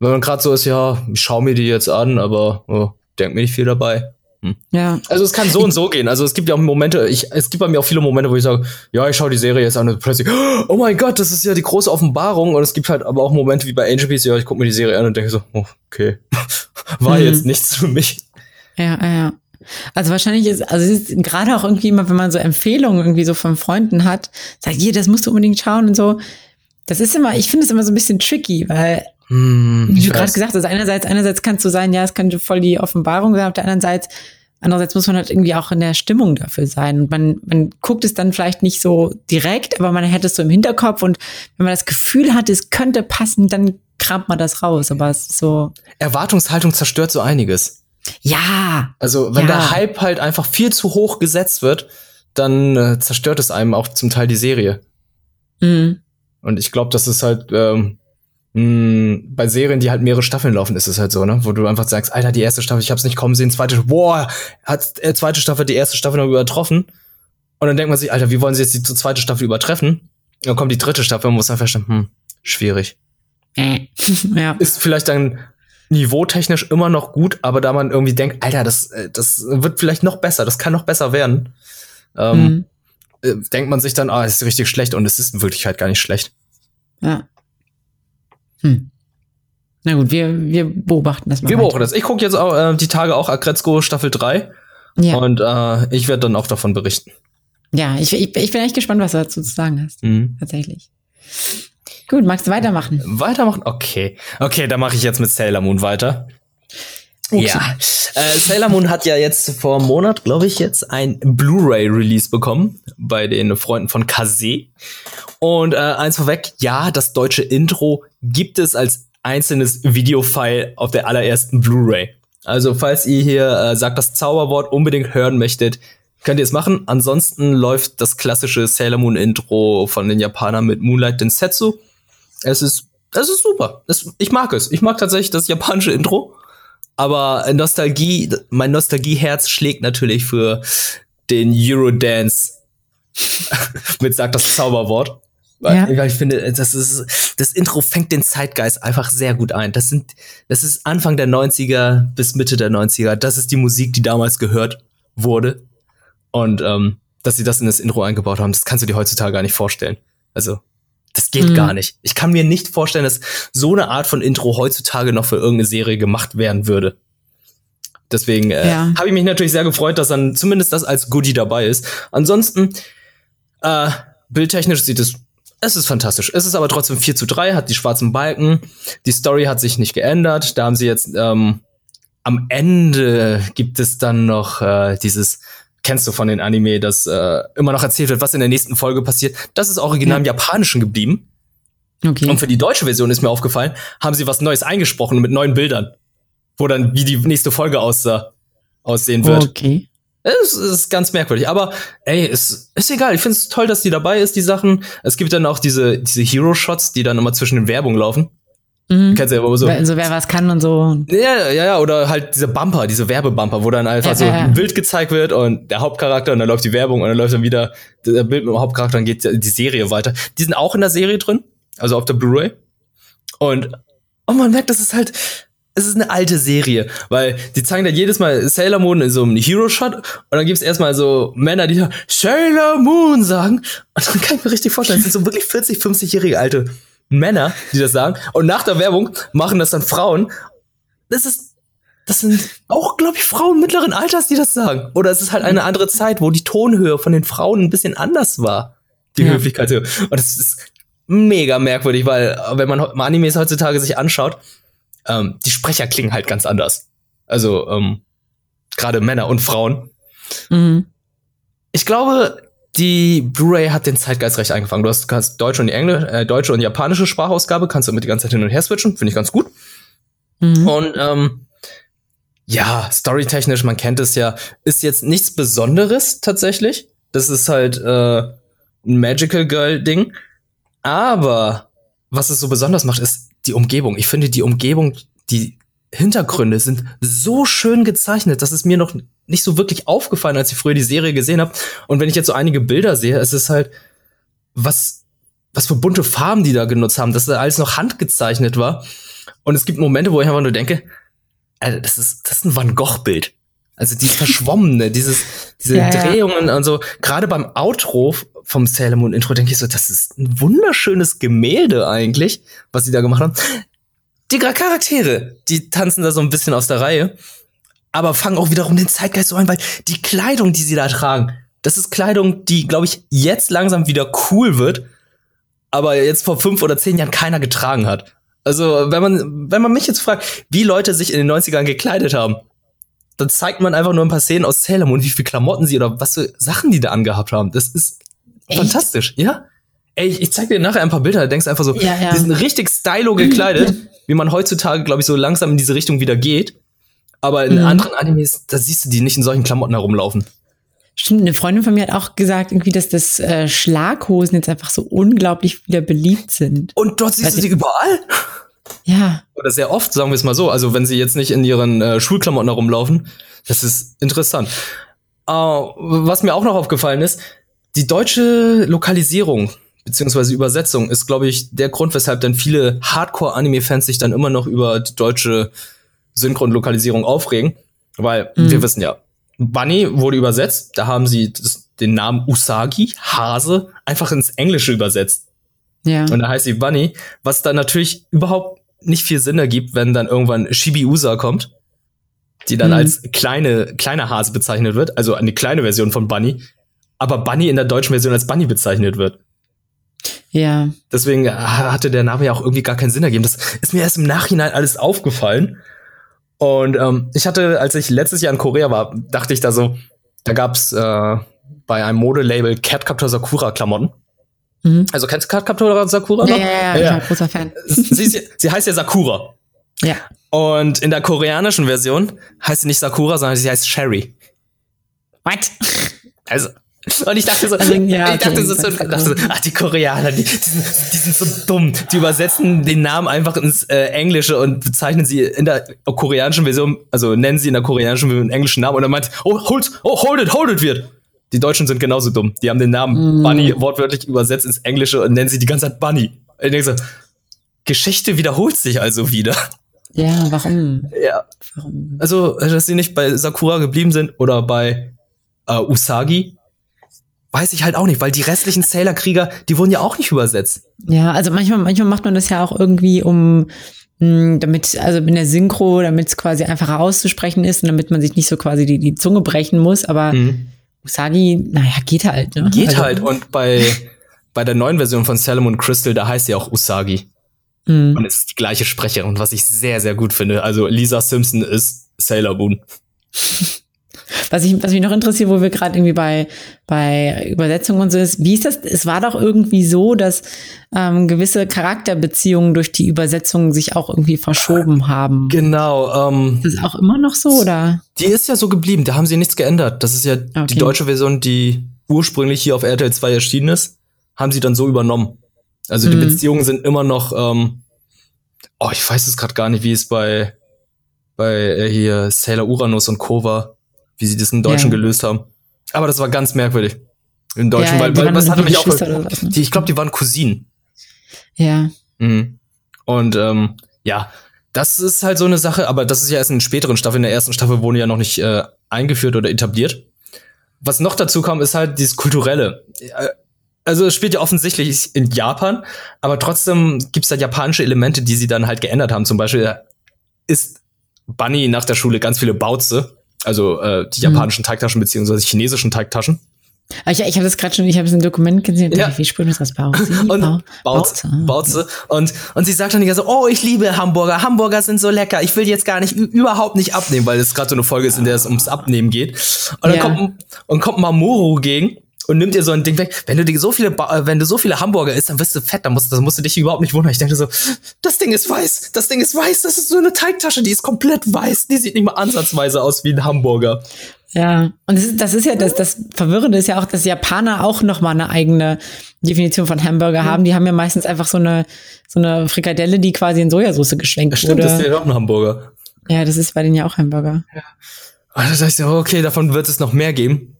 wenn man gerade so ist, ja, ich schau mir die jetzt an, aber oh, denk mir nicht viel dabei. Hm. Ja. Also es kann so und so gehen. Also es gibt ja auch Momente, ich, es gibt bei mir auch viele Momente, wo ich sage, ja, ich schaue die Serie jetzt an und plötzlich, oh mein Gott, das ist ja die große Offenbarung. Und es gibt halt aber auch Momente wie bei Angel Beats, ja, ich gucke mir die Serie an und denke so, oh, okay, war mhm. jetzt nichts für mich. Ja, ja. Also wahrscheinlich ist, also es ist gerade auch irgendwie immer, wenn man so Empfehlungen irgendwie so von Freunden hat, sagt, hier, das musst du unbedingt schauen und so. Das ist immer, ich finde es immer so ein bisschen tricky, weil hm, Wie du gerade gesagt hast, einerseits, einerseits kannst du sein, ja, es könnte voll die Offenbarung sein, auf der anderen Seite, andererseits muss man halt irgendwie auch in der Stimmung dafür sein. Und man, man guckt es dann vielleicht nicht so direkt, aber man hätte es so im Hinterkopf und wenn man das Gefühl hat, es könnte passen, dann kramt man das raus. Aber es ist so. Erwartungshaltung zerstört so einiges. Ja. Also, wenn ja. der Hype halt einfach viel zu hoch gesetzt wird, dann äh, zerstört es einem auch zum Teil die Serie. Mhm. Und ich glaube, das ist halt, ähm, mh, hm, bei Serien, die halt mehrere Staffeln laufen, ist es halt so, ne? Wo du einfach sagst, Alter, die erste Staffel, ich hab's nicht kommen sehen, zweite, boah, hat äh, zweite Staffel die erste Staffel noch übertroffen. Und dann denkt man sich, Alter, wie wollen sie jetzt die zweite Staffel übertreffen? dann kommt die dritte Staffel und muss dann feststellen, hm, schwierig. Äh. ja. Ist vielleicht dann niveautechnisch immer noch gut, aber da man irgendwie denkt, Alter, das, äh, das wird vielleicht noch besser, das kann noch besser werden, ähm, mhm. Äh, denkt man sich dann, ah, es ist richtig schlecht und es ist in Wirklichkeit gar nicht schlecht. Ja. Hm. Na gut, wir, wir beobachten das mal. Wir weiter. beobachten das. Ich gucke jetzt auch, äh, die Tage auch Akretzko Staffel 3. Ja. Und äh, ich werde dann auch davon berichten. Ja, ich, ich, ich bin echt gespannt, was du dazu zu sagen hast. Mhm. Tatsächlich. Gut, magst du weitermachen? Weitermachen? Okay. Okay, dann mache ich jetzt mit Sailor Moon weiter. Okay. Ja, äh, Sailor Moon hat ja jetzt vor einem Monat, glaube ich, jetzt ein Blu-ray-Release bekommen bei den Freunden von Kase. Und äh, eins vorweg, ja, das deutsche Intro gibt es als einzelnes Videofile auf der allerersten Blu-ray. Also falls ihr hier äh, sagt das Zauberwort unbedingt hören möchtet, könnt ihr es machen. Ansonsten läuft das klassische Sailor Moon Intro von den Japanern mit Moonlight Densetsu. Es ist das ist super. Das, ich mag es. Ich mag tatsächlich das japanische Intro. Aber Nostalgie, mein Nostalgieherz schlägt natürlich für den Eurodance mit sagt das Zauberwort. Weil, ja. ich finde, das ist, das Intro fängt den Zeitgeist einfach sehr gut ein. Das sind, das ist Anfang der 90er bis Mitte der 90er. Das ist die Musik, die damals gehört wurde. Und ähm, dass sie das in das Intro eingebaut haben, das kannst du dir heutzutage gar nicht vorstellen. Also, das geht mhm. gar nicht. Ich kann mir nicht vorstellen, dass so eine Art von Intro heutzutage noch für irgendeine Serie gemacht werden würde. Deswegen äh, ja. habe ich mich natürlich sehr gefreut, dass dann zumindest das als Goodie dabei ist. Ansonsten, äh, bildtechnisch sieht es es ist fantastisch. Es ist aber trotzdem 4 zu 3, hat die schwarzen Balken. Die Story hat sich nicht geändert. Da haben sie jetzt ähm, am Ende gibt es dann noch äh, dieses, kennst du von den Anime, dass äh, immer noch erzählt wird, was in der nächsten Folge passiert. Das ist original ja. im Japanischen geblieben. Okay. Und für die deutsche Version ist mir aufgefallen, haben sie was Neues eingesprochen mit neuen Bildern, wo dann wie die nächste Folge aussah, aussehen wird. Okay. Es ist ganz merkwürdig, aber ey, es ist egal. Ich finde es toll, dass die dabei ist, die Sachen. Es gibt dann auch diese, diese Hero-Shots, die dann immer zwischen den Werbungen laufen. Mhm. Kennst du ja immer so. So wer was kann und so. Ja, ja, ja, oder halt diese Bumper, diese Werbebumper, wo dann einfach ja, so ein Bild gezeigt wird und der Hauptcharakter und dann läuft die Werbung und dann läuft dann wieder der Bild mit dem Hauptcharakter und geht die Serie weiter. Die sind auch in der Serie drin, also auf der Blu-ray. Und oh man merkt, das ist halt, es ist eine alte Serie, weil die zeigen da jedes Mal Sailor Moon in so einem Hero-Shot und dann gibt's erstmal so Männer, die Sailor Moon sagen und dann kann ich mir richtig vorstellen, das sind so wirklich 40, 50-jährige alte Männer, die das sagen und nach der Werbung machen das dann Frauen. Das ist, das sind auch, glaube ich, Frauen mittleren Alters, die das sagen. Oder es ist halt eine andere Zeit, wo die Tonhöhe von den Frauen ein bisschen anders war. Die ja. Höflichkeit. Und das ist mega merkwürdig, weil wenn man Animes heutzutage sich anschaut, ähm, die Sprecher klingen halt ganz anders. Also ähm, gerade Männer und Frauen. Mhm. Ich glaube, die Blu-ray hat den Zeitgeist recht eingefangen. Du hast, kannst deutsche und die Engl äh, deutsche und japanische Sprachausgabe, kannst du mit die ganze Zeit hin und her switchen, finde ich ganz gut. Mhm. Und ähm, ja, storytechnisch, man kennt es ja, ist jetzt nichts Besonderes tatsächlich. Das ist halt äh, ein Magical Girl Ding. Aber was es so besonders macht, ist die Umgebung. Ich finde die Umgebung, die Hintergründe sind so schön gezeichnet, dass es mir noch nicht so wirklich aufgefallen, als ich früher die Serie gesehen habe. Und wenn ich jetzt so einige Bilder sehe, es ist halt, was, was für bunte Farben die da genutzt haben, dass da alles noch handgezeichnet war. Und es gibt Momente, wo ich einfach nur denke, Alter, das ist, das ist ein Van Gogh-Bild. Also dieses Verschwommene, dieses, diese ja, Drehungen ja. und so. Gerade beim Outro vom Sailor Moon Intro denke ich so, das ist ein wunderschönes Gemälde eigentlich, was sie da gemacht haben. Die Charaktere, die tanzen da so ein bisschen aus der Reihe, aber fangen auch wiederum den Zeitgeist so ein, weil die Kleidung, die sie da tragen, das ist Kleidung, die, glaube ich, jetzt langsam wieder cool wird, aber jetzt vor fünf oder zehn Jahren keiner getragen hat. Also, wenn man, wenn man mich jetzt fragt, wie Leute sich in den 90ern gekleidet haben, dann zeigt man einfach nur ein paar Szenen aus Sailor Moon, wie viel Klamotten sie oder was für Sachen die da angehabt haben. Das ist Echt? fantastisch, ja. Ey, ich, ich zeig dir nachher ein paar Bilder, da denkst einfach so, ja, ja. die sind richtig stylo gekleidet, wie man heutzutage, glaube ich, so langsam in diese Richtung wieder geht. Aber in mhm. anderen Animes, da siehst du die nicht in solchen Klamotten herumlaufen. Stimmt, eine Freundin von mir hat auch gesagt, irgendwie, dass das äh, Schlaghosen jetzt einfach so unglaublich wieder beliebt sind. Und dort siehst Weil du sie überall? Ja. Oder sehr oft, sagen wir es mal so. Also wenn sie jetzt nicht in ihren äh, Schulklamotten herumlaufen, das ist interessant. Uh, was mir auch noch aufgefallen ist, die deutsche Lokalisierung beziehungsweise Übersetzung ist, glaube ich, der Grund, weshalb dann viele Hardcore-Anime-Fans sich dann immer noch über die deutsche Synchronlokalisierung aufregen. Weil mhm. wir wissen ja, Bunny wurde übersetzt, da haben sie das, den Namen Usagi, Hase, einfach ins Englische übersetzt. Ja. Und da heißt sie Bunny, was dann natürlich überhaupt nicht viel Sinn ergibt, wenn dann irgendwann Shibiusa kommt, die dann mhm. als kleine, kleine Hase bezeichnet wird, also eine kleine Version von Bunny, aber Bunny in der deutschen Version als Bunny bezeichnet wird. Ja. Deswegen hatte der Name ja auch irgendwie gar keinen Sinn ergeben. Das ist mir erst im Nachhinein alles aufgefallen. Und ähm, ich hatte, als ich letztes Jahr in Korea war, dachte ich da so, da gab's äh, bei einem Modelabel Cat Captor Sakura Klamotten. Mhm. Also kennst du Cat Captor Sakura? Ja, ja, ja, ja, ich bin großer Fan. Sie, sie heißt ja Sakura. Ja. Und in der koreanischen Version heißt sie nicht Sakura, sondern sie heißt Sherry. What? Also, Und ich dachte so, also, ja, ich dachte, so, so, dachte so, ach, die Koreaner, die, die, sind, die sind so dumm. Die übersetzen den Namen einfach ins äh, Englische und bezeichnen sie in der koreanischen Version, also nennen sie in der koreanischen Version einen englischen Namen und dann meint, oh, hold, oh, hold it, hold it wird. Die Deutschen sind genauso dumm. Die haben den Namen mm. Bunny wortwörtlich übersetzt ins Englische und nennen sie die ganze Zeit Bunny. Ich denke so, Geschichte wiederholt sich also wieder. Ja, warum? Ja. Warum? Also, dass sie nicht bei Sakura geblieben sind oder bei äh, Usagi, weiß ich halt auch nicht, weil die restlichen Sailor-Krieger, die wurden ja auch nicht übersetzt. Ja, also manchmal, manchmal macht man das ja auch irgendwie, um mh, damit, also in der Synchro, damit es quasi einfacher auszusprechen ist und damit man sich nicht so quasi die, die Zunge brechen muss, aber mhm. Usagi, naja, geht halt, ne? Geht also, halt. Und bei, bei der neuen Version von Salomon Crystal, da heißt sie auch Usagi. Mhm. Und es ist die gleiche Sprecherin, was ich sehr, sehr gut finde. Also Lisa Simpson ist Sailor Moon. Was, ich, was mich noch interessiert, wo wir gerade irgendwie bei, bei Übersetzungen und so ist, wie ist das? Es war doch irgendwie so, dass ähm, gewisse Charakterbeziehungen durch die Übersetzungen sich auch irgendwie verschoben haben. Genau. Ähm, ist das auch immer noch so, oder? Die ist ja so geblieben, da haben sie nichts geändert. Das ist ja okay. die deutsche Version, die ursprünglich hier auf RTL 2 erschienen ist, haben sie dann so übernommen. Also die mhm. Beziehungen sind immer noch, ähm, oh, ich weiß es gerade gar nicht, wie es bei, bei äh, hier Sailor Uranus und Co. wie sie das in Deutschen ja. gelöst haben. Aber das war ganz merkwürdig. In Deutschen, ja, weil, weil was hatte mich auch. Was, ne? die, ich glaube, die waren Cousinen. Ja. Mhm. Und ähm, ja, das ist halt so eine Sache, aber das ist ja erst in späteren Staffeln. In der ersten Staffel wurde ja noch nicht äh, eingeführt oder etabliert. Was noch dazu kam, ist halt dieses Kulturelle. Äh, also es spielt ja offensichtlich in Japan, aber trotzdem gibt es da japanische Elemente, die sie dann halt geändert haben. Zum Beispiel ist Bunny nach der Schule ganz viele Bauze also äh, die hm. japanischen Teigtaschen beziehungsweise chinesischen Teigtaschen. Ah, ich, ich habe das gerade schon, ich habe ein Dokument gesehen, ja. wie spricht das Bauzi? und Bauze. Bauze. Bauze. Und, und sie sagt dann die ganze oh, ich liebe Hamburger, Hamburger sind so lecker, ich will jetzt gar nicht, überhaupt nicht abnehmen, weil es gerade so eine Folge ist, in der es ums Abnehmen geht. Und dann ja. kommt, und kommt Mamoru gegen und nimmt ihr so ein Ding weg. Wenn du dir so viele, ba wenn du so viele Hamburger isst, dann wirst du fett, dann musst, dann musst du dich überhaupt nicht wundern. Ich denke so, das Ding ist weiß, das Ding ist weiß, das ist so eine Teigtasche, die ist komplett weiß, die sieht nicht mal ansatzweise aus wie ein Hamburger. Ja, und das ist, das ist ja das, das Verwirrende ist ja auch, dass Japaner auch noch mal eine eigene Definition von Hamburger mhm. haben. Die haben ja meistens einfach so eine, so eine Frikadelle, die quasi in Sojasauce geschwenkt Stimmt, wurde. Stimmt, das ist ja auch ein Hamburger. Ja, das ist bei denen ja auch Hamburger. Ja. Also da dachte ich so, okay, davon wird es noch mehr geben.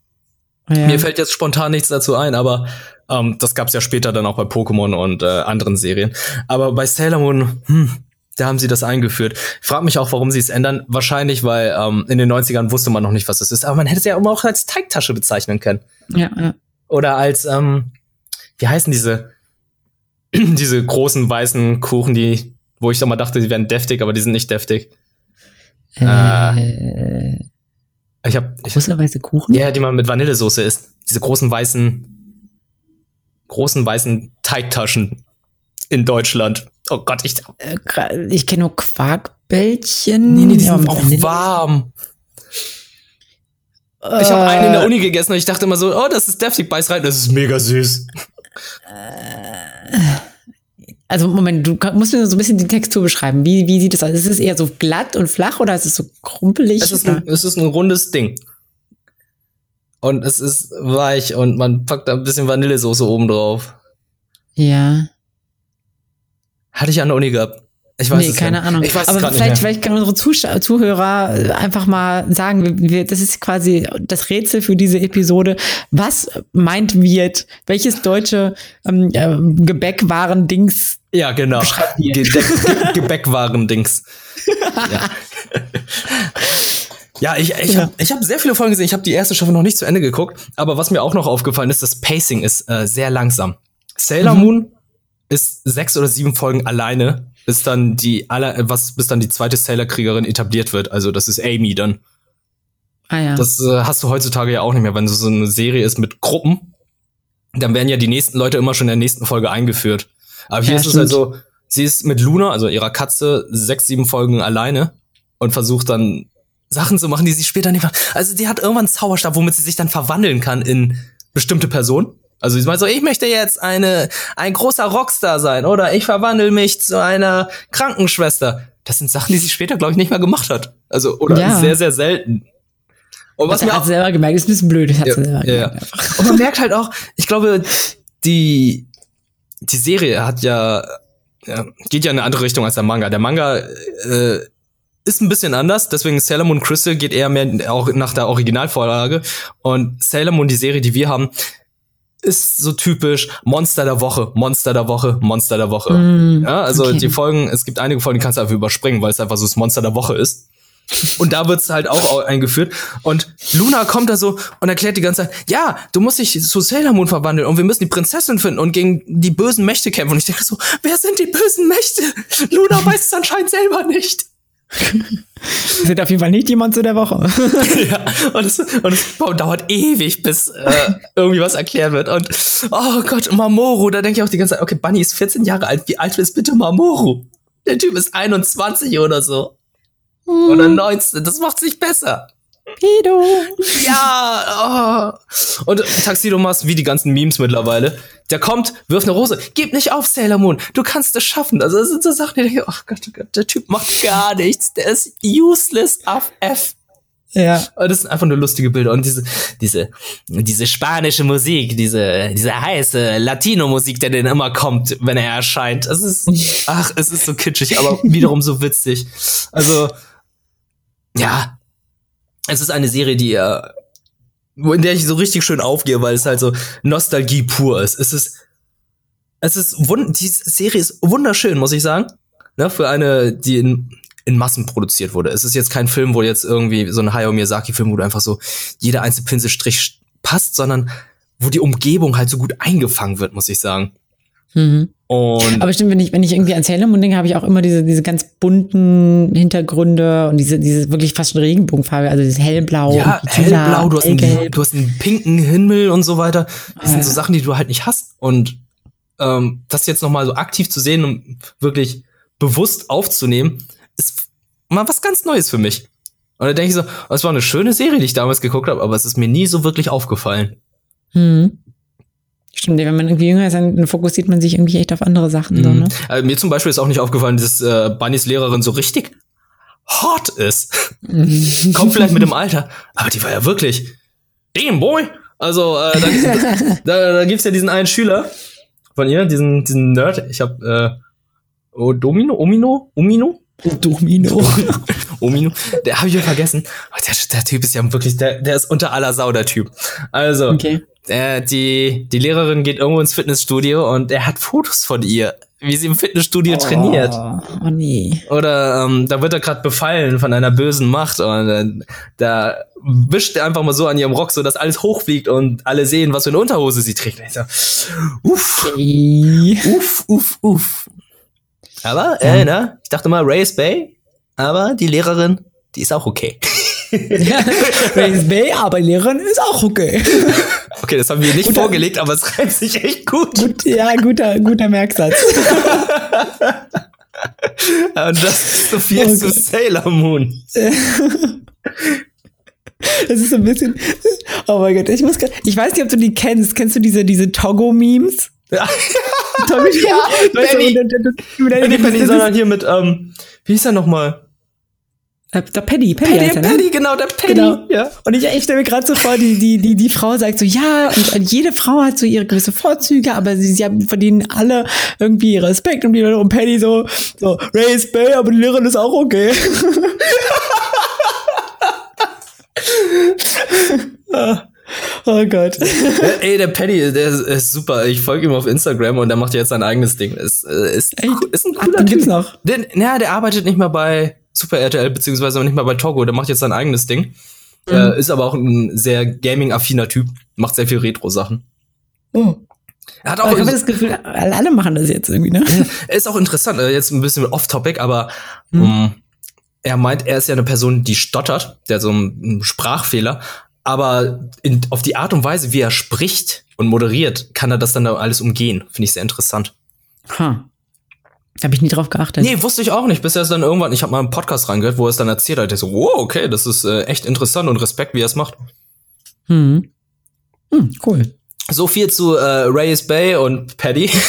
Ja. Mir fällt jetzt spontan nichts dazu ein, aber ähm, das gab's ja später dann auch bei Pokémon und äh, anderen Serien. Aber bei Sailor Moon, hm, da haben sie das eingeführt. Ich frage mich auch, warum sie es ändern. Wahrscheinlich, weil ähm, in den 90ern wusste man noch nicht, was das ist. Aber man hätte es ja immer auch als Teigtasche bezeichnen können. Ja, ja. Oder als, ähm, wie heißen diese, diese großen weißen Kuchen, die, wo ich doch mal dachte, die wären deftig, aber die sind nicht deftig. Äh, äh ich habe große weiße Kuchen. Ja, die man mit Vanillesoße isst. Diese großen weißen, großen weißen Teigtaschen in Deutschland. Oh Gott, ich. Äh, ich kenne nur Quarkbällchen. Nee, nee, die sind auch warm. Äh, ich habe einen in der Uni gegessen und ich dachte immer so, oh, das ist deftig, beiß rein, das ist mega süß. Äh. Also Moment, du musst mir so ein bisschen die Textur beschreiben. Wie, wie sieht es aus? Ist es eher so glatt und flach oder ist es so krumpelig? Es ist, ein, es ist ein rundes Ding. Und es ist weich und man packt da ein bisschen Vanillesoße oben drauf. Ja. Hatte ich an der Uni gehabt. Ich weiß nee, es keine nicht. Ahnung. Ich weiß Aber es vielleicht, vielleicht können unsere Zuh Zuhörer äh, einfach mal sagen, wir, das ist quasi das Rätsel für diese Episode. Was meint wird? Welches deutsche ähm, äh, Gebäckwaren-Dings? Ja, genau. Ge Ge Gebäckwaren-Dings. ja. Ja, ich, ich habe ich hab sehr viele Folgen gesehen. Ich habe die erste Staffel noch nicht zu Ende geguckt. Aber was mir auch noch aufgefallen ist, das Pacing ist äh, sehr langsam. Sailor mhm. Moon ist sechs oder sieben Folgen alleine bis dann die aller, was, bis dann die zweite Sailor-Kriegerin etabliert wird. Also das ist Amy dann. Ah ja. Das äh, hast du heutzutage ja auch nicht mehr. Wenn so eine Serie ist mit Gruppen, dann werden ja die nächsten Leute immer schon in der nächsten Folge eingeführt. Aber hier ja, ist stimmt. es halt so, sie ist mit Luna, also ihrer Katze, sechs, sieben Folgen alleine und versucht dann Sachen zu machen, die sie später nicht macht. Also die hat irgendwann einen Zauberstab, womit sie sich dann verwandeln kann in bestimmte Personen. Also ich meine so, ich möchte jetzt eine ein großer Rockstar sein oder ich verwandle mich zu einer Krankenschwester. Das sind Sachen, die sie später, glaube ich, nicht mehr gemacht hat. Also oder ja. sehr sehr selten. Und was mir auch selber gemerkt, ist ein bisschen blöd, ja, ja. gemerkt. Und man merkt halt auch, ich glaube, die, die Serie hat ja, ja, geht ja in eine andere Richtung als der Manga. Der Manga äh, ist ein bisschen anders, deswegen Sailor Moon Crystal geht eher mehr auch nach der Originalvorlage und Sailor Moon, die Serie, die wir haben, ist so typisch Monster der Woche, Monster der Woche, Monster der Woche. Mm, ja, also okay. die Folgen, es gibt einige Folgen, die kannst du einfach überspringen, weil es einfach so das Monster der Woche ist. Und da wird's halt auch eingeführt. Und Luna kommt da so und erklärt die ganze Zeit, ja, du musst dich zu Sailor Moon verwandeln und wir müssen die Prinzessin finden und gegen die bösen Mächte kämpfen. Und ich denke so, wer sind die bösen Mächte? Luna weiß es anscheinend selber nicht. sind auf jeden Fall nicht die Monster der Woche. ja, und es, und es dauert ewig, bis äh, irgendwie was erklärt wird. Und oh Gott, Mamoru, da denke ich auch die ganze Zeit, okay, Bunny ist 14 Jahre alt, wie alt ist bitte Mamoru? Der Typ ist 21 oder so. Oder 19, das macht's nicht besser. Pedo. Ja, oh. Und Taxido machst wie die ganzen Memes mittlerweile. Der kommt, wirft eine Rose. Gib nicht auf, Sailor Moon. Du kannst es schaffen. Also, das sind so Sachen, die denke, oh Gott, oh Gott, der Typ macht gar nichts. Der ist useless auf F. Ja. Und das sind einfach nur lustige Bilder. Und diese, diese, diese spanische Musik, diese, diese heiße Latino-Musik, der denn immer kommt, wenn er erscheint. Es ist, ach, es ist so kitschig, aber wiederum so witzig. Also, ja, es ist eine Serie, die äh, in der ich so richtig schön aufgehe, weil es halt so Nostalgie pur ist. Es ist, es ist die Serie ist wunderschön, muss ich sagen. Ne, für eine, die in, in Massen produziert wurde. Es ist jetzt kein Film, wo jetzt irgendwie so ein Hayao Miyazaki-Film, wo du einfach so jeder einzelne Pinselstrich passt, sondern wo die Umgebung halt so gut eingefangen wird, muss ich sagen. Mhm. Und Aber stimmt, wenn ich, wenn ich irgendwie an Sailor Moon denke, habe ich auch immer diese, diese ganz bunten Hintergründe und diese, diese wirklich fast schon Regenbogenfarbe, also dieses hellblau. Ja, hellblau, du hast, einen, du hast einen pinken Himmel und so weiter. Das sind so Sachen, die du halt nicht hast. Und ähm, das jetzt nochmal so aktiv zu sehen und wirklich bewusst aufzunehmen, ist mal was ganz Neues für mich. Und da denke ich so, es war eine schöne Serie, die ich damals geguckt habe, aber es ist mir nie so wirklich aufgefallen. Hm. Stimmt, wenn man irgendwie jünger ist, dann fokussiert man sich irgendwie echt auf andere Sachen. Mhm. So, ne? also mir zum Beispiel ist auch nicht aufgefallen, dass äh, Bunnys Lehrerin so richtig hot ist. Kommt vielleicht mit dem Alter, aber die war ja wirklich damn boy. Also äh, da, da, da gibt's ja diesen einen Schüler von ihr, diesen diesen Nerd. Ich hab äh, oh, Domino, Omino, Omino, Domino. Omino. Der habe ich ja vergessen. Der, der Typ ist ja wirklich, der, der ist unter aller Sau, der Typ. Also, okay äh, die, die Lehrerin geht irgendwo ins Fitnessstudio und er hat Fotos von ihr, wie sie im Fitnessstudio oh, trainiert. Oh nee. Oder ähm, da wird er gerade befallen von einer bösen Macht und äh, da wischt er einfach mal so an ihrem Rock, so dass alles hochfliegt und alle sehen, was für eine Unterhose sie trägt. So, uff, okay. uff, uff, uff. Aber, äh, na, ich dachte mal, Ray ist Bay, aber die Lehrerin, die ist auch okay. Ray ist Bay, aber die Lehrerin ist auch okay. Okay, das haben wir nicht guter, vorgelegt, aber es reimt sich echt gut. gut ja, guter, guter Merksatz. Und das ist so viel oh zu Sailor Moon. Das ist so ein bisschen. Oh mein Gott, ich muss Ich weiß nicht, ob du die kennst. Kennst du diese, diese Togo-Memes? Ja. Togo ja, Benny. Nicht Benny, sondern hier mit, ähm, wie hieß er nochmal? Äh, der Paddy, Paddy, Paddy, der, ne? Paddy genau, der Paddy. Genau. Ja. Und ich, ich stelle mir gerade so vor, die, die, die, die Frau sagt so, ja, und jede Frau hat so ihre gewisse Vorzüge, aber sie, sie haben, verdienen alle irgendwie Respekt und, die, und Paddy so, so, Bay, aber die Lehrerin ist auch okay. Oh Gott. Ey, der Paddy, der ist, ist, super. Ich folge ihm auf Instagram und der macht jetzt sein eigenes Ding. Ist, äh, ist, ist ein cooler Ach, den Typ. Gibt's noch? Den, ja, der arbeitet nicht mehr bei Super RTL, beziehungsweise nicht mal bei Togo, der macht jetzt sein eigenes Ding. Mhm. Äh, ist aber auch ein sehr gaming-affiner Typ, macht sehr viel Retro-Sachen. Oh. Er hat auch. Ich habe das Gefühl, alle machen das jetzt irgendwie, ne? er ist auch interessant, äh, jetzt ein bisschen off-topic, aber mhm. um, ähm, er meint, er ist ja eine Person, die stottert, der hat so einen Sprachfehler, aber in, auf die Art und Weise, wie er spricht und moderiert, kann er das dann alles umgehen. Finde ich sehr interessant. Ha. Habe ich nie drauf geachtet. Nee, wusste ich auch nicht, bis er es dann irgendwann, ich habe mal einen Podcast reingehört, wo er es dann erzählt hat. Ich so, wow, okay, das ist äh, echt interessant und Respekt, wie er es macht. Hm. Hm, cool. So viel zu äh, Reyes Bay und Paddy.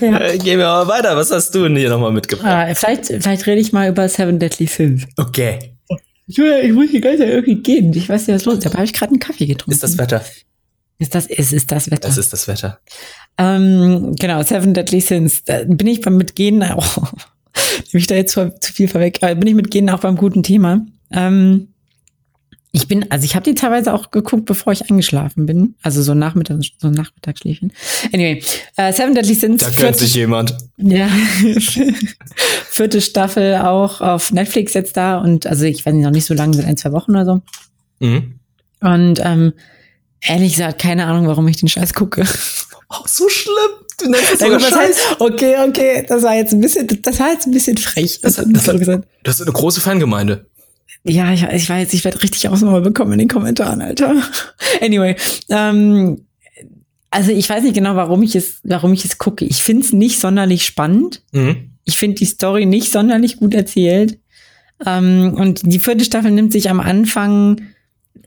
ja. äh, gehen wir mal weiter. Was hast du denn hier nochmal mitgebracht? Ah, vielleicht, vielleicht rede ich mal über Seven Deadly Sins. Okay. Julia, ich muss die ganze Zeit irgendwie gehen. Ich weiß nicht, was los ist. Da habe ich gerade einen Kaffee getrunken. Ist das Wetter? Ist das, ist, ist das Wetter? Es ist das Wetter. Ähm, genau, Seven Deadly Sins. Da bin ich beim mit Gehen, oh, nehme ich da jetzt zu, viel vorweg, aber bin ich mit Gehen auch beim guten Thema. Ähm, ich bin, also ich habe die teilweise auch geguckt, bevor ich eingeschlafen bin. Also so Nachmittag, so Nachmittagsschläfchen. Anyway, äh, Seven Deadly Sins. Da gönnt sich jemand. Ja. vierte Staffel auch auf Netflix jetzt da und also ich weiß nicht, noch nicht so lange, seit ein, zwei Wochen oder so. Mhm. Und ähm, ehrlich gesagt, keine Ahnung, warum ich den Scheiß gucke. Oh, so schlimm. Du nennst es sogar Scheiß. Heißt, okay, okay, das war jetzt ein bisschen, das war jetzt ein bisschen frech. Das, das, das, das ist eine große Fangemeinde. Ja, ich, ich weiß, ich werde richtig Ausnahme bekommen in den Kommentaren, Alter. Anyway, ähm, also ich weiß nicht genau, warum ich es, warum ich es gucke. Ich finde es nicht sonderlich spannend. Mhm. Ich finde die Story nicht sonderlich gut erzählt. Ähm, und die vierte Staffel nimmt sich am Anfang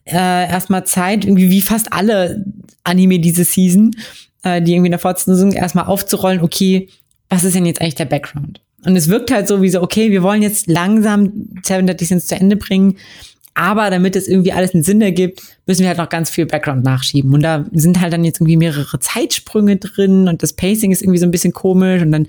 äh, erstmal Zeit, irgendwie wie fast alle Anime diese Season, äh, die irgendwie in der Fortsetzung erstmal aufzurollen, okay, was ist denn jetzt eigentlich der Background? Und es wirkt halt so wie so, okay, wir wollen jetzt langsam Seven Deadly Sins zu Ende bringen. Aber damit es irgendwie alles einen Sinn ergibt, müssen wir halt noch ganz viel Background nachschieben. Und da sind halt dann jetzt irgendwie mehrere Zeitsprünge drin und das Pacing ist irgendwie so ein bisschen komisch und dann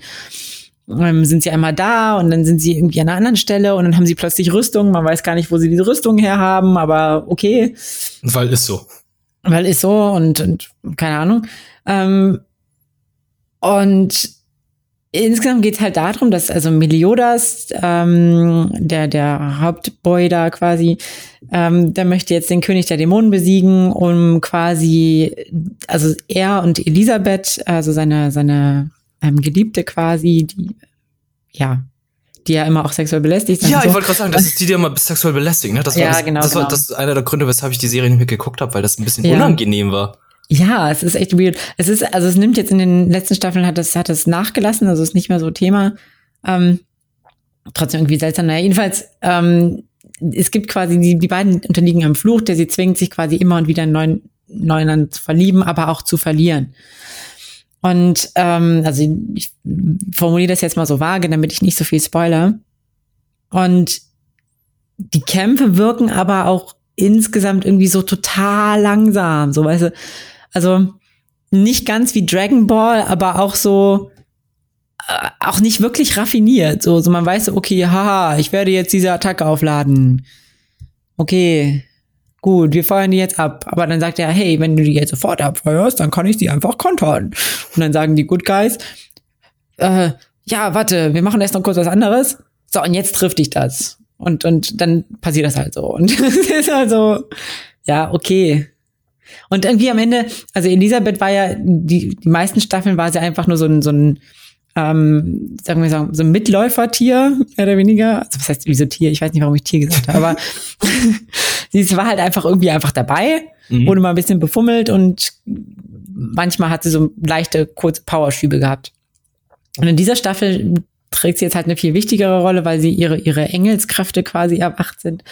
ähm, sind sie einmal da und dann sind sie irgendwie an einer anderen Stelle und dann haben sie plötzlich Rüstung. Man weiß gar nicht, wo sie diese Rüstung herhaben, aber okay. Weil ist so. Weil ist so und, und keine Ahnung. Ähm, und insgesamt geht es halt darum, dass also Meliodas, ähm, der, der Hauptboy da quasi, ähm, der möchte jetzt den König der Dämonen besiegen, um quasi, also er und Elisabeth, also seine, seine ähm, Geliebte quasi, die, ja, die ja immer auch sexuell belästigt Ja, so. ich wollte gerade sagen, das ist die, die immer sexuell belästigt, ne? Das war, ja, das, genau, das, war, genau. das ist einer der Gründe, weshalb ich die Serie nicht mehr geguckt habe, weil das ein bisschen ja. unangenehm war. Ja, es ist echt weird. Es ist, also es nimmt jetzt in den letzten Staffeln hat es, hat es nachgelassen, also ist nicht mehr so Thema. Ähm, trotzdem irgendwie seltsam. Naja, jedenfalls, ähm, es gibt quasi, die, die beiden unterliegen einem Fluch, der sie zwingt, sich quasi immer und wieder in neuen, neuen zu verlieben, aber auch zu verlieren. Und ähm, also ich formuliere das jetzt mal so vage, damit ich nicht so viel spoiler. Und die Kämpfe wirken aber auch insgesamt irgendwie so total langsam, so weißt du, also nicht ganz wie Dragon Ball, aber auch so äh, auch nicht wirklich raffiniert. So, so man weiß okay, haha, ich werde jetzt diese Attacke aufladen. Okay, gut, wir feuern die jetzt ab. Aber dann sagt er, hey, wenn du die jetzt sofort abfeuerst, dann kann ich die einfach kontern. Und dann sagen die Good Guys, äh, ja, warte, wir machen erst noch kurz was anderes. So, und jetzt trifft dich das. Und, und dann passiert das halt so. Und es ist halt so, ja, okay. Und irgendwie am Ende, also Elisabeth war ja, die, die meisten Staffeln war sie einfach nur so ein, so ein, ähm, sagen wir sagen, so ein Mitläufertier, mehr oder weniger. Also was heißt wie so Tier? Ich weiß nicht, warum ich Tier gesagt habe, aber sie war halt einfach irgendwie einfach dabei, mhm. wurde mal ein bisschen befummelt und manchmal hat sie so leichte, kurze Powerschübe gehabt. Und in dieser Staffel trägt sie jetzt halt eine viel wichtigere Rolle, weil sie ihre, ihre Engelskräfte quasi erwacht sind.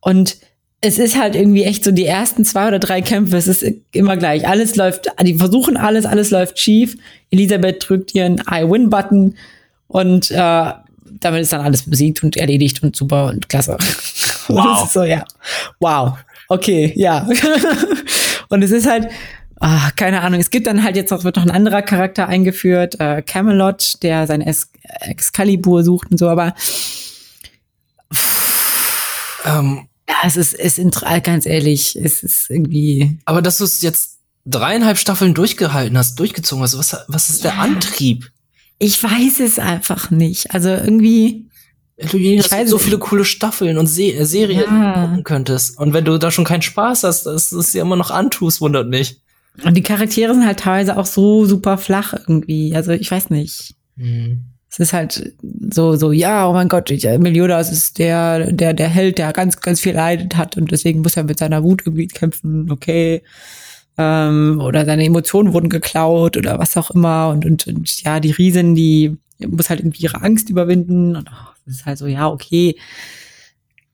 Und es ist halt irgendwie echt so die ersten zwei oder drei Kämpfe, es ist immer gleich. Alles läuft, die versuchen alles, alles läuft schief. Elisabeth drückt ihren I-Win-Button und äh, damit ist dann alles besiegt und erledigt und super und klasse. Wow. So, ja. Wow. Okay, ja. und es ist halt, ach, keine Ahnung, es gibt dann halt jetzt noch, wird noch ein anderer Charakter eingeführt, äh, Camelot, der sein Excalibur sucht und so, aber ähm, ja, es ist, es ist ganz ehrlich, es ist irgendwie. Aber dass du es jetzt dreieinhalb Staffeln durchgehalten hast, durchgezogen hast, was, was ist der ja. Antrieb? Ich weiß es einfach nicht. Also irgendwie. Du weiß so viele coole Staffeln und Se äh, Serien ja. gucken könntest. Und wenn du da schon keinen Spaß hast, dass du es ja immer noch antust, wundert mich. Und die Charaktere sind halt teilweise auch so super flach irgendwie. Also ich weiß nicht. Mhm. Es ist halt so, so, ja, oh mein Gott, ich, Meliodas ist der, der, der Held, der ganz, ganz viel leidet hat und deswegen muss er mit seiner Wut irgendwie kämpfen, okay. Ähm, oder seine Emotionen wurden geklaut oder was auch immer und, und, und ja, die Riesen, die muss halt irgendwie ihre Angst überwinden und oh, das ist halt so, ja, okay.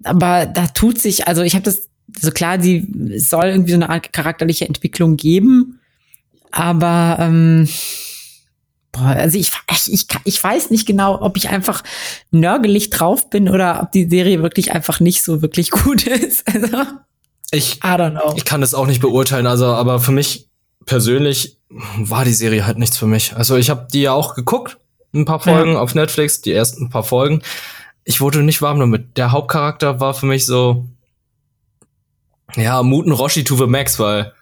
Aber da tut sich, also ich habe das, so klar, sie soll irgendwie so eine Art charakterliche Entwicklung geben, aber ähm, also ich, ich, ich weiß nicht genau, ob ich einfach nörgelig drauf bin oder ob die Serie wirklich einfach nicht so wirklich gut ist. Also, ich, ich kann das auch nicht beurteilen, also, aber für mich persönlich war die Serie halt nichts für mich. Also ich habe die ja auch geguckt, ein paar Folgen ja. auf Netflix, die ersten paar Folgen. Ich wurde nicht warm damit. Der Hauptcharakter war für mich so, ja, Muten Roshi to the Max, weil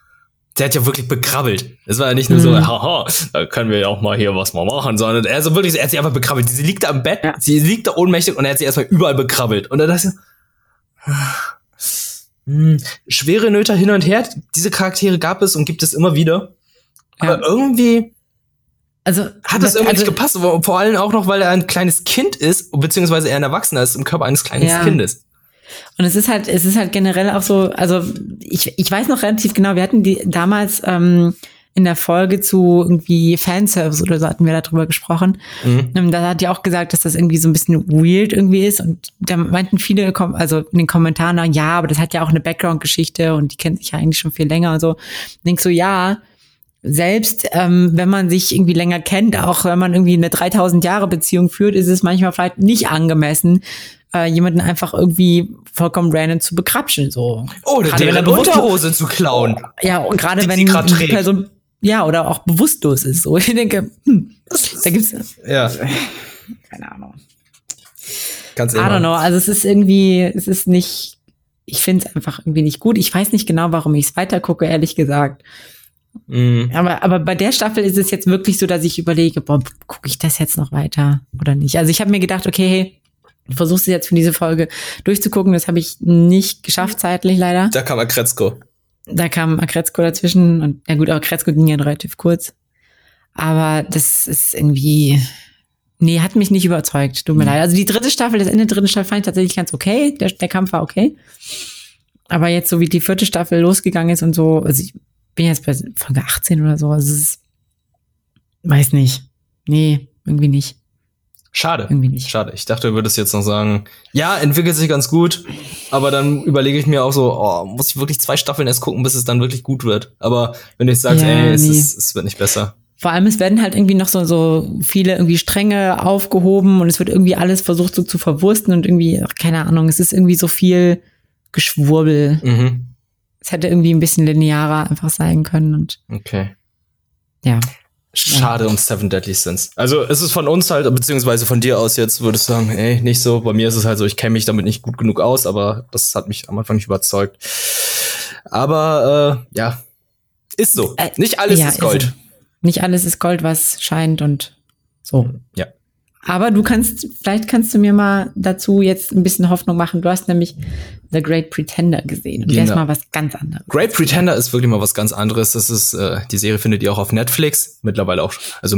der hat ja wirklich bekrabbelt. Es war ja nicht nur mhm. so, haha, da können wir ja auch mal hier was mal machen, sondern er so wirklich, er hat sie einfach bekrabbelt. Sie liegt da am Bett, ja. sie liegt da ohnmächtig und er hat sie erstmal überall bekrabbelt. Und dann dachte ich, hm, schwere Nöte hin und her. Diese Charaktere gab es und gibt es immer wieder. Ja. Aber irgendwie also hat es irgendwie also, nicht gepasst. Vor allem auch noch, weil er ein kleines Kind ist, beziehungsweise er ein Erwachsener ist im Körper eines kleinen ja. Kindes. Und es ist halt, es ist halt generell auch so, also ich, ich weiß noch relativ genau, wir hatten die damals ähm, in der Folge zu irgendwie Fanservice oder so hatten wir darüber gesprochen. Mhm. Da hat die auch gesagt, dass das irgendwie so ein bisschen weird irgendwie ist. Und da meinten viele, also in den Kommentaren, ja, aber das hat ja auch eine Background-Geschichte und die kennt sich ja eigentlich schon viel länger und so. Ich denk so, ja, selbst ähm, wenn man sich irgendwie länger kennt, auch wenn man irgendwie eine 3000 Jahre Beziehung führt, ist es manchmal vielleicht nicht angemessen, äh, jemanden einfach irgendwie vollkommen random zu bekrapschen. So. Oder gerade deren Unterhose zu klauen. Ja, und gerade wenn die Person ja oder auch bewusstlos ist. So, ich denke, hm, da gibt's ja keine Ahnung. Ganz I don't know. Also es ist irgendwie, es ist nicht. Ich finde es einfach irgendwie nicht gut. Ich weiß nicht genau, warum ich es weitergucke, ehrlich gesagt. Mm. Aber, aber bei der Staffel ist es jetzt wirklich so, dass ich überlege, boah, gucke ich das jetzt noch weiter oder nicht? Also ich habe mir gedacht, okay, hey, Du versuchst jetzt für diese Folge durchzugucken. Das habe ich nicht geschafft zeitlich leider. Da kam Akretzko. Da kam Akretzko dazwischen und ja gut, aber Akretzko ging ja relativ kurz. Aber das ist irgendwie, nee, hat mich nicht überzeugt. Tut mir mhm. leid. Also die dritte Staffel, das Ende der dritten Staffel fand ich tatsächlich ganz okay. Der, der Kampf war okay. Aber jetzt so wie die vierte Staffel losgegangen ist und so, also ich bin jetzt bei Folge 18 oder so, also es ist, weiß nicht. Nee, irgendwie nicht. Schade. Irgendwie nicht. Schade. Ich dachte, du würdest jetzt noch sagen, ja, entwickelt sich ganz gut, aber dann überlege ich mir auch so, oh, muss ich wirklich zwei Staffeln erst gucken, bis es dann wirklich gut wird. Aber wenn du jetzt sagst, ja, ey, es, ist, es wird nicht besser. Vor allem, es werden halt irgendwie noch so, so viele irgendwie Stränge aufgehoben und es wird irgendwie alles versucht so zu verwursten und irgendwie, ach, keine Ahnung, es ist irgendwie so viel Geschwurbel. Mhm. Es hätte irgendwie ein bisschen linearer einfach sein können und. Okay. Ja. Schade um Seven Deadly Sins. Also es ist von uns halt, beziehungsweise von dir aus jetzt, würdest du sagen, ey, nicht so. Bei mir ist es halt so, ich kenne mich damit nicht gut genug aus, aber das hat mich am Anfang nicht überzeugt. Aber äh, ja, ist so. Äh, nicht alles ja, ist Gold. Ist nicht alles ist Gold, was scheint und so. Ja. Aber du kannst, vielleicht kannst du mir mal dazu jetzt ein bisschen Hoffnung machen. Du hast nämlich The Great Pretender gesehen. Und genau. der ist genau. mal was ganz anderes. Great Pretender ist wirklich mal was ganz anderes. Das ist, äh, die Serie findet ihr auch auf Netflix. Mittlerweile auch, also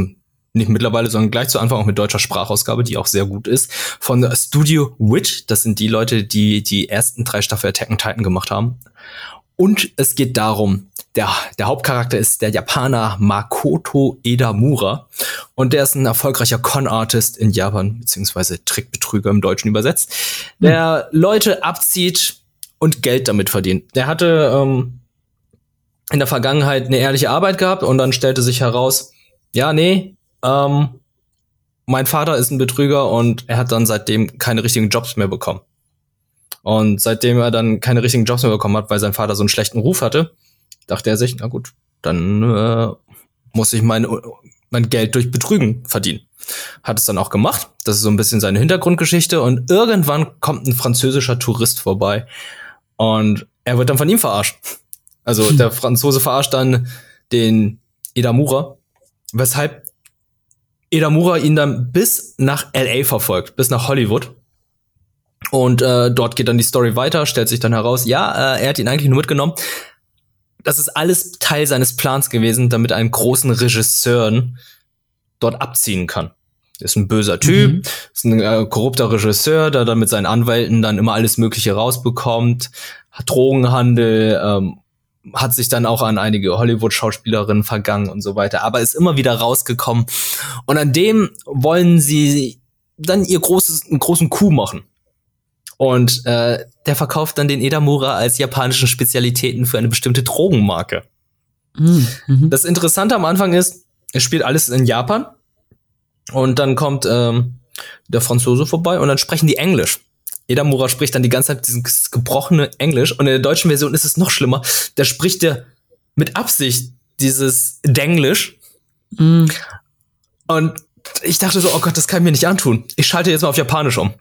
nicht mittlerweile, sondern gleich zu Anfang auch mit deutscher Sprachausgabe, die auch sehr gut ist. Von Studio Witch. Das sind die Leute, die die ersten drei Staffeln Attack on Titan gemacht haben. Und es geht darum, der, der Hauptcharakter ist der Japaner Makoto Edamura. Und der ist ein erfolgreicher Con-Artist in Japan, beziehungsweise Trickbetrüger im Deutschen übersetzt, der hm. Leute abzieht und Geld damit verdient. Der hatte ähm, in der Vergangenheit eine ehrliche Arbeit gehabt und dann stellte sich heraus, ja, nee, ähm, mein Vater ist ein Betrüger und er hat dann seitdem keine richtigen Jobs mehr bekommen. Und seitdem er dann keine richtigen Jobs mehr bekommen hat, weil sein Vater so einen schlechten Ruf hatte, dachte er sich, na gut, dann äh, muss ich mein, mein Geld durch Betrügen verdienen. Hat es dann auch gemacht. Das ist so ein bisschen seine Hintergrundgeschichte. Und irgendwann kommt ein französischer Tourist vorbei und er wird dann von ihm verarscht. Also der Franzose verarscht dann den Edamura, weshalb Edamura ihn dann bis nach LA verfolgt, bis nach Hollywood und äh, dort geht dann die Story weiter, stellt sich dann heraus, ja, äh, er hat ihn eigentlich nur mitgenommen. Das ist alles Teil seines Plans gewesen, damit einen großen Regisseuren dort abziehen kann. Ist ein böser Typ, mhm. ist ein äh, korrupter Regisseur, der dann mit seinen Anwälten dann immer alles Mögliche rausbekommt, hat Drogenhandel, ähm, hat sich dann auch an einige Hollywood-Schauspielerinnen vergangen und so weiter, aber ist immer wieder rausgekommen. Und an dem wollen sie dann ihr großes, einen großen Coup machen. Und äh, der verkauft dann den Edamura als japanischen Spezialitäten für eine bestimmte Drogenmarke. Mhm. Das Interessante am Anfang ist, es spielt alles in Japan. Und dann kommt ähm, der Franzose vorbei und dann sprechen die Englisch. Edamura spricht dann die ganze Zeit dieses gebrochene Englisch und in der deutschen Version ist es noch schlimmer. Da spricht er mit Absicht dieses Denglisch. Mm. Und ich dachte so, oh Gott, das kann ich mir nicht antun. Ich schalte jetzt mal auf Japanisch um.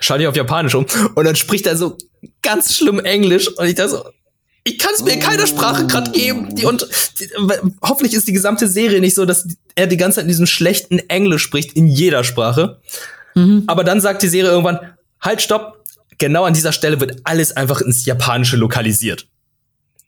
Schalte ich auf Japanisch um und dann spricht er so ganz schlimm Englisch und ich dachte so, ich kann es mir in keiner Sprache gerade geben. Die, und die, hoffentlich ist die gesamte Serie nicht so, dass er die ganze Zeit in diesem schlechten Englisch spricht, in jeder Sprache. Mhm. Aber dann sagt die Serie irgendwann, halt, stopp, genau an dieser Stelle wird alles einfach ins Japanische lokalisiert.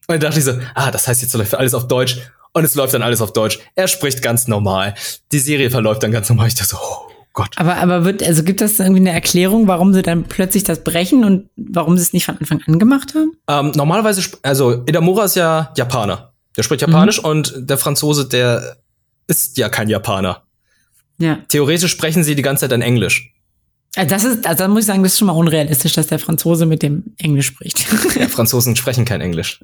Und dann dachte ich so, ah, das heißt jetzt läuft alles auf Deutsch. Und es läuft dann alles auf Deutsch. Er spricht ganz normal. Die Serie verläuft dann ganz normal. Ich dachte so, oh Gott. Aber, aber wird, also gibt das irgendwie eine Erklärung, warum sie dann plötzlich das brechen und warum sie es nicht von Anfang an gemacht haben? Ähm, normalerweise, also Edamura ist ja Japaner. Der spricht Japanisch mhm. und der Franzose, der ist ja kein Japaner. Ja. Theoretisch sprechen sie die ganze Zeit in Englisch. Also das ist, also da muss ich sagen, das ist schon mal unrealistisch, dass der Franzose mit dem Englisch spricht. ja, Franzosen sprechen kein Englisch.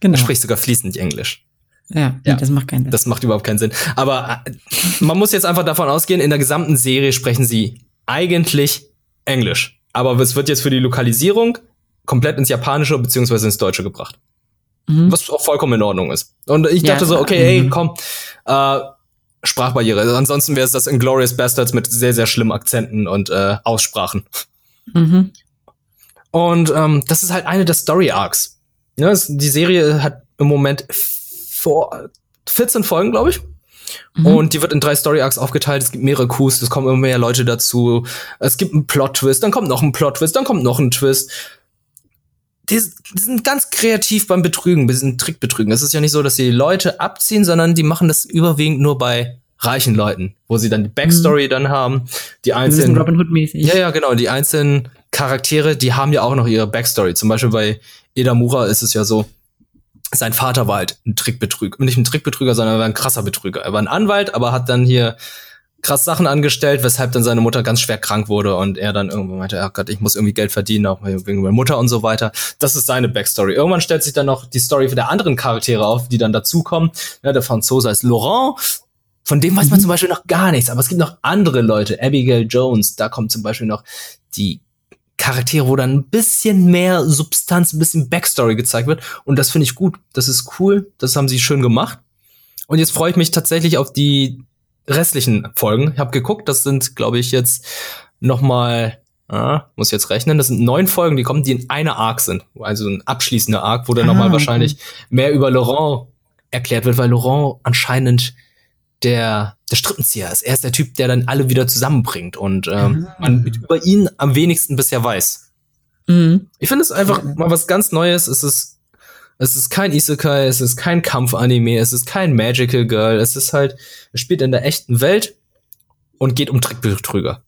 Genau. Er spricht sogar fließend Englisch. Ja, ja, das macht keinen Sinn. Das macht überhaupt keinen Sinn. Aber äh, man muss jetzt einfach davon ausgehen, in der gesamten Serie sprechen sie eigentlich Englisch. Aber es wird jetzt für die Lokalisierung komplett ins Japanische beziehungsweise ins Deutsche gebracht. Mhm. Was auch vollkommen in Ordnung ist. Und ich dachte ja, so, okay, hey, mhm. komm, äh, Sprachbarriere. Also ansonsten wäre es das Inglorious Bastards mit sehr, sehr schlimmen Akzenten und äh, Aussprachen. Mhm. Und ähm, das ist halt eine der Story Arcs. Ja, es, die Serie hat im Moment vor 14 Folgen, glaube ich. Mhm. Und die wird in drei Story Arcs aufgeteilt. Es gibt mehrere Coups, es kommen immer mehr Leute dazu. Es gibt einen Plot-Twist, dann kommt noch ein Plot-Twist, dann kommt noch ein Twist. Die, die, sind ganz kreativ beim Betrügen, bei diesen Trickbetrügen. Es ist ja nicht so, dass sie Leute abziehen, sondern die machen das überwiegend nur bei reichen Leuten, wo sie dann die Backstory mhm. dann haben. Die einzelnen. Robin Hood-mäßig. Ja, ja, genau. Die einzelnen Charaktere, die haben ja auch noch ihre Backstory. Zum Beispiel bei Edamura ist es ja so, sein Vater war halt ein Trickbetrüger, nicht ein Trickbetrüger, sondern er war ein krasser Betrüger. Er war ein Anwalt, aber hat dann hier krass Sachen angestellt, weshalb dann seine Mutter ganz schwer krank wurde und er dann irgendwann meinte, oh Gott, ich muss irgendwie Geld verdienen, auch wegen meiner Mutter und so weiter. Das ist seine Backstory. Irgendwann stellt sich dann noch die Story für der anderen Charaktere auf, die dann dazukommen. Ja, der Franzose heißt Laurent. Von dem weiß man mhm. zum Beispiel noch gar nichts, aber es gibt noch andere Leute. Abigail Jones, da kommt zum Beispiel noch die Charaktere, wo dann ein bisschen mehr Substanz, ein bisschen Backstory gezeigt wird. Und das finde ich gut. Das ist cool. Das haben sie schön gemacht. Und jetzt freue ich mich tatsächlich auf die restlichen Folgen. Ich habe geguckt, das sind, glaube ich, jetzt noch mal, ah, muss jetzt rechnen, das sind neun Folgen, die kommen, die in einer Arc sind. Also ein abschließender Arc, wo dann ah, noch mal okay. wahrscheinlich mehr über Laurent erklärt wird, weil Laurent anscheinend der, der Strippenzieher ist. Er ist der Typ, der dann alle wieder zusammenbringt und ähm, mhm. man über ihn am wenigsten bisher weiß. Mhm. Ich finde es einfach mal was ganz Neues. Es ist, es ist kein Isekai, es ist kein Kampfanime, es ist kein Magical Girl. Es ist halt, es spielt in der echten Welt und geht um Trickbetrüger.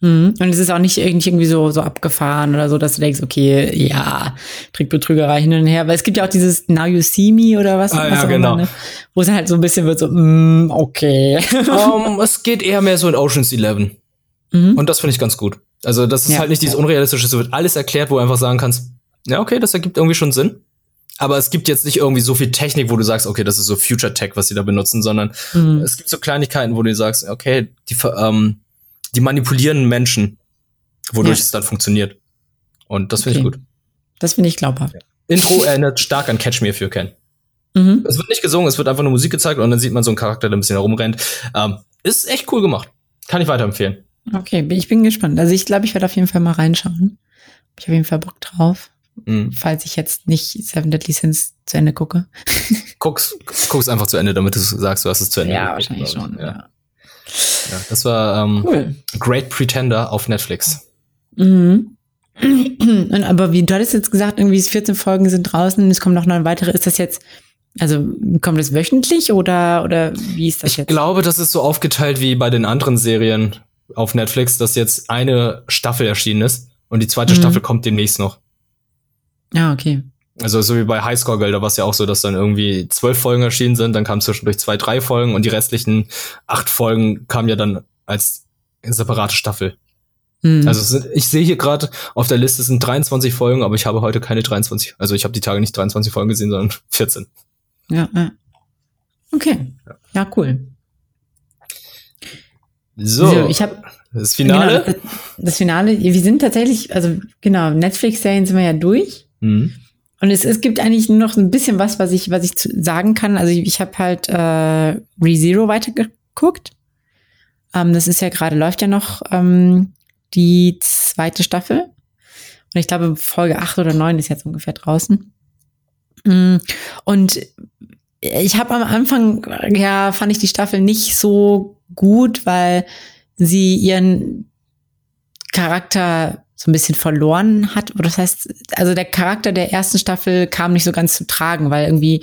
Mhm. Und es ist auch nicht irgendwie so, so abgefahren oder so, dass du denkst, okay, ja, Trickbetrügerei hin und her. Weil es gibt ja auch dieses Now You See Me oder was, ah, was ja, genau. Immer, ne? wo es halt so ein bisschen wird so, mm, okay. Um, es geht eher mehr so in Ocean's Eleven. Mhm. Und das finde ich ganz gut. Also das ist ja. halt nicht dieses Unrealistische, es wird alles erklärt, wo du einfach sagen kannst, ja, okay, das ergibt irgendwie schon Sinn. Aber es gibt jetzt nicht irgendwie so viel Technik, wo du sagst, okay, das ist so Future Tech, was sie da benutzen, sondern mhm. es gibt so Kleinigkeiten, wo du sagst, okay, die, ähm, die manipulieren Menschen, wodurch ja. es dann funktioniert. Und das finde okay. ich gut. Das finde ich glaubhaft. Ja. Intro erinnert stark an Catch Me If You Can. Mhm. Es wird nicht gesungen, es wird einfach nur Musik gezeigt und dann sieht man so einen Charakter, der ein bisschen herumrennt. Ähm, ist echt cool gemacht. Kann ich weiterempfehlen. Okay, ich bin gespannt. Also ich glaube, ich werde auf jeden Fall mal reinschauen. Ich habe auf jeden Fall Bock drauf. Mhm. Falls ich jetzt nicht Seven Deadly Sins zu Ende gucke. guck's, guck's einfach zu Ende, damit du sagst, du hast es zu Ende. Ja, wahrscheinlich schon. Ja. ja. Ja, das war ähm, cool. Great Pretender auf Netflix. Mhm. Und, aber wie du hattest jetzt gesagt, irgendwie 14 Folgen sind draußen, es kommen noch neun weitere. Ist das jetzt, also kommt das wöchentlich oder, oder wie ist das ich jetzt? Ich glaube, das ist so aufgeteilt wie bei den anderen Serien auf Netflix, dass jetzt eine Staffel erschienen ist und die zweite mhm. Staffel kommt demnächst noch. Ja, ah, okay. Also so wie bei Highscore Girl, da war es ja auch so, dass dann irgendwie zwölf Folgen erschienen sind, dann kamen zwischendurch zwei, drei Folgen und die restlichen acht Folgen kamen ja dann als separate Staffel. Mhm. Also sind, ich sehe hier gerade auf der Liste sind 23 Folgen, aber ich habe heute keine 23. Also ich habe die Tage nicht 23 Folgen gesehen, sondern 14. Ja, ja. Okay. Ja, cool. So, so ich habe das Finale. Genau, das, Finale. Wir sind tatsächlich, also genau, Netflix-Serien sind wir ja durch. Mhm. Und es, es gibt eigentlich nur noch ein bisschen was, was ich, was ich sagen kann. Also ich, ich habe halt äh, ReZero weitergeguckt. Ähm, das ist ja gerade, läuft ja noch ähm, die zweite Staffel. Und ich glaube, Folge 8 oder 9 ist jetzt ungefähr draußen. Mm, und ich habe am Anfang, ja, fand ich die Staffel nicht so gut, weil sie ihren Charakter so ein bisschen verloren hat. Oder das heißt, also der Charakter der ersten Staffel kam nicht so ganz zu tragen, weil irgendwie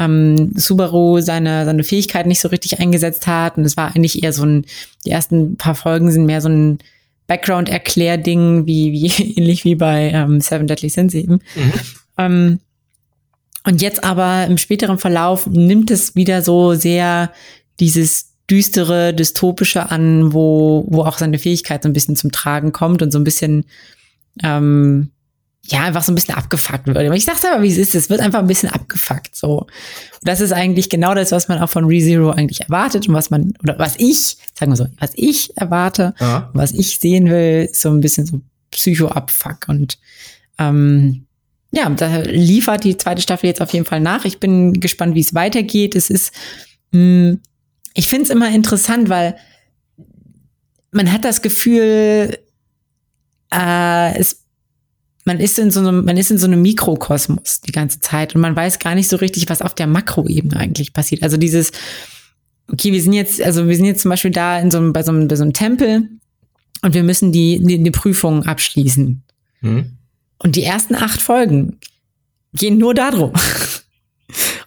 ähm, Subaru seine, seine Fähigkeit nicht so richtig eingesetzt hat. Und es war eigentlich eher so ein, die ersten paar Folgen sind mehr so ein Background-Erklärding, wie, wie ähnlich wie bei ähm, Seven Deadly Sins eben. Mhm. Ähm, und jetzt aber im späteren Verlauf nimmt es wieder so sehr dieses düstere, dystopische an, wo, wo auch seine Fähigkeit so ein bisschen zum Tragen kommt und so ein bisschen, ähm, ja, einfach so ein bisschen abgefuckt wird. Aber ich sag's aber, wie es ist, es wird einfach ein bisschen abgefuckt, so. Und das ist eigentlich genau das, was man auch von ReZero eigentlich erwartet und was man, oder was ich, sagen wir so, was ich erwarte, ja. was ich sehen will, so ein bisschen so Psycho-Abfuck und, ähm, ja, da liefert die zweite Staffel jetzt auf jeden Fall nach. Ich bin gespannt, wie es weitergeht. Es ist, mh, hm, ich finde es immer interessant, weil man hat das Gefühl, äh, es, man ist in so einem, man ist in so einem Mikrokosmos die ganze Zeit und man weiß gar nicht so richtig, was auf der Makroebene eigentlich passiert. Also dieses, okay, wir sind jetzt, also wir sind jetzt zum Beispiel da in so einem, bei so einem, bei so einem Tempel und wir müssen die, die, die Prüfung abschließen. Hm. Und die ersten acht Folgen gehen nur darum.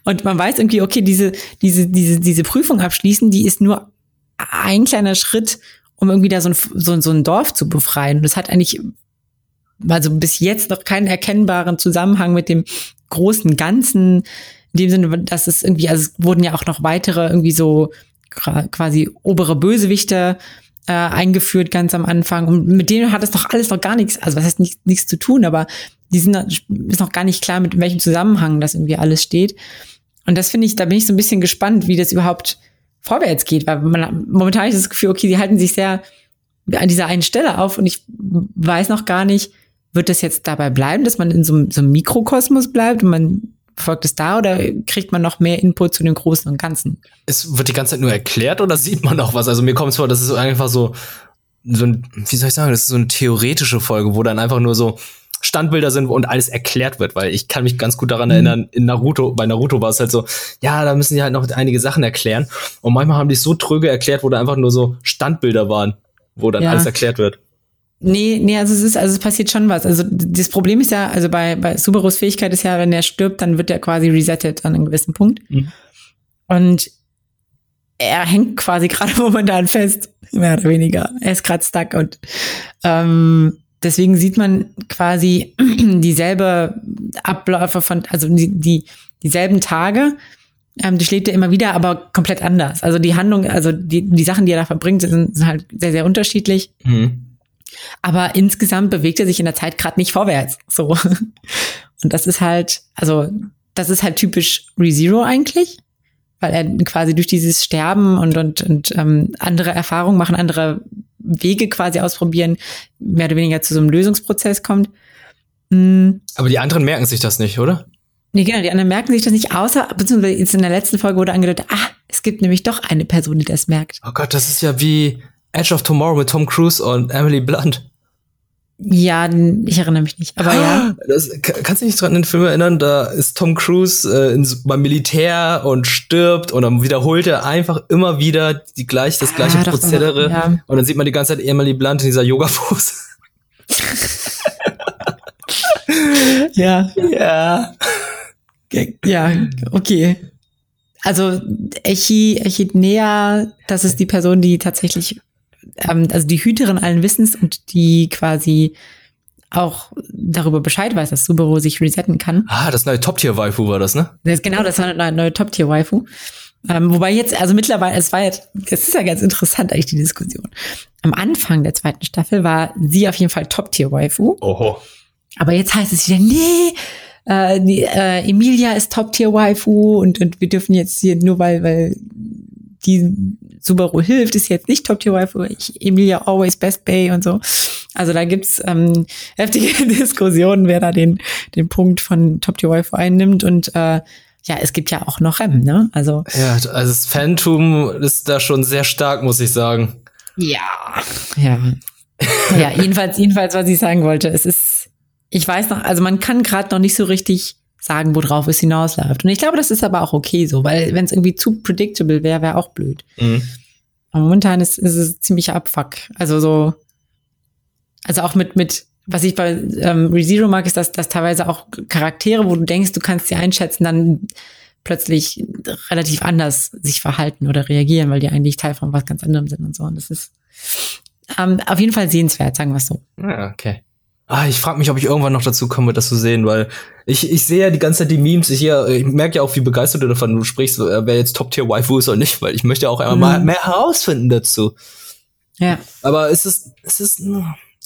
Und man weiß irgendwie, okay, diese, diese, diese, diese Prüfung abschließen, die ist nur ein kleiner Schritt, um irgendwie da so ein, so, so ein Dorf zu befreien. Und das hat eigentlich also bis jetzt noch keinen erkennbaren Zusammenhang mit dem großen Ganzen. In dem Sinne, dass es irgendwie, also es wurden ja auch noch weitere irgendwie so quasi obere Bösewichte äh, eingeführt ganz am Anfang. Und mit denen hat es doch alles noch gar nichts, also was heißt nichts, nichts zu tun, aber die sind ist noch gar nicht klar, mit welchem Zusammenhang das irgendwie alles steht. Und das finde ich, da bin ich so ein bisschen gespannt, wie das überhaupt vorwärts geht, weil man, momentan ich das Gefühl, okay, sie halten sich sehr an dieser einen Stelle auf und ich weiß noch gar nicht, wird das jetzt dabei bleiben, dass man in so, so einem Mikrokosmos bleibt und man folgt es da oder kriegt man noch mehr Input zu dem Großen und Ganzen? Es wird die ganze Zeit nur erklärt oder sieht man auch was? Also mir kommt es vor, das ist einfach so, so ein, wie soll ich sagen, das ist so eine theoretische Folge, wo dann einfach nur so, Standbilder sind und alles erklärt wird, weil ich kann mich ganz gut daran mhm. erinnern, in Naruto, bei Naruto war es halt so, ja, da müssen die halt noch einige Sachen erklären. Und manchmal haben die es so tröge erklärt, wo da einfach nur so Standbilder waren, wo dann ja. alles erklärt wird. Nee, nee, also es ist, also es passiert schon was. Also das Problem ist ja, also bei, bei Subarus Fähigkeit ist ja, wenn er stirbt, dann wird er quasi resettet an einem gewissen Punkt. Mhm. Und er hängt quasi gerade momentan fest, mehr oder weniger. Er ist gerade stuck und ähm, deswegen sieht man quasi dieselbe Abläufe von, also die, die dieselben Tage, ähm, die schlägt er immer wieder, aber komplett anders. Also die Handlung, also die, die Sachen, die er da verbringt, sind, sind halt sehr, sehr unterschiedlich. Mhm. Aber insgesamt bewegt er sich in der Zeit gerade nicht vorwärts. So. Und das ist halt, also, das ist halt typisch ReZero eigentlich, weil er quasi durch dieses Sterben und, und, und ähm, andere Erfahrungen machen, andere Wege quasi ausprobieren, mehr oder weniger zu so einem Lösungsprozess kommt. Mhm. Aber die anderen merken sich das nicht, oder? Nee, genau, die anderen merken sich das nicht, außer, beziehungsweise jetzt in der letzten Folge wurde angedeutet, ah, es gibt nämlich doch eine Person, die das merkt. Oh Gott, das ist ja wie Edge of Tomorrow mit Tom Cruise und Emily Blunt. Ja, ich erinnere mich nicht, aber ja. Das, kannst du dich nicht dran an den Film erinnern? Da ist Tom Cruise äh, in, beim Militär und stirbt und dann wiederholt er einfach immer wieder die gleich, das gleiche ah, Prozedere. Ja. Und dann sieht man die ganze Zeit Emily Blunt in dieser Yoga-Pose. ja. Ja. Ja, okay. Also Echi, Echidnea, das ist die Person, die tatsächlich ähm, also die Hüterin allen Wissens und die quasi auch darüber Bescheid weiß, dass Subaru sich resetten kann. Ah, das neue Top-Tier-Waifu war das, ne? Das genau, das war eine neue Top-Tier-Waifu. Ähm, wobei jetzt, also mittlerweile, es war jetzt, es ist ja ganz interessant eigentlich die Diskussion. Am Anfang der zweiten Staffel war sie auf jeden Fall Top-Tier-Waifu. Oho. Aber jetzt heißt es wieder, nee, äh, die, äh, Emilia ist Top-Tier-Waifu und, und wir dürfen jetzt hier nur weil, weil die Subaru hilft, ist jetzt nicht Top Tier ich, Emilia always best bay und so. Also da gibt's ähm, heftige Diskussionen, wer da den, den Punkt von Top Tier Waifu einnimmt und äh, ja, es gibt ja auch noch Rem, ne? Also. Ja, also das Phantom ist da schon sehr stark, muss ich sagen. Ja. Ja. ja, jedenfalls, jedenfalls, was ich sagen wollte, es ist, ich weiß noch, also man kann gerade noch nicht so richtig sagen, worauf es hinausläuft. Und ich glaube, das ist aber auch okay so, weil wenn es irgendwie zu predictable wäre, wäre auch blöd. Mhm. Aber momentan ist, ist es ziemlich Abfuck. Also so, also auch mit, mit, was ich bei ähm, ReZero mag, ist, dass, dass teilweise auch Charaktere, wo du denkst, du kannst sie einschätzen, dann plötzlich relativ anders sich verhalten oder reagieren, weil die eigentlich Teil von was ganz anderem sind und so. Und das ist ähm, auf jeden Fall sehenswert, sagen wir es so. Ah, okay. Ah, ich frage mich, ob ich irgendwann noch dazu komme, das zu sehen, weil ich, ich sehe ja die ganze Zeit die Memes. Ich, ja, ich merke ja auch, wie begeistert du davon du sprichst, äh, wer jetzt Top-Tier-Waifu ist oder nicht, weil ich möchte ja auch einmal mhm. mal mehr herausfinden dazu. Ja. Aber ist es, ist es,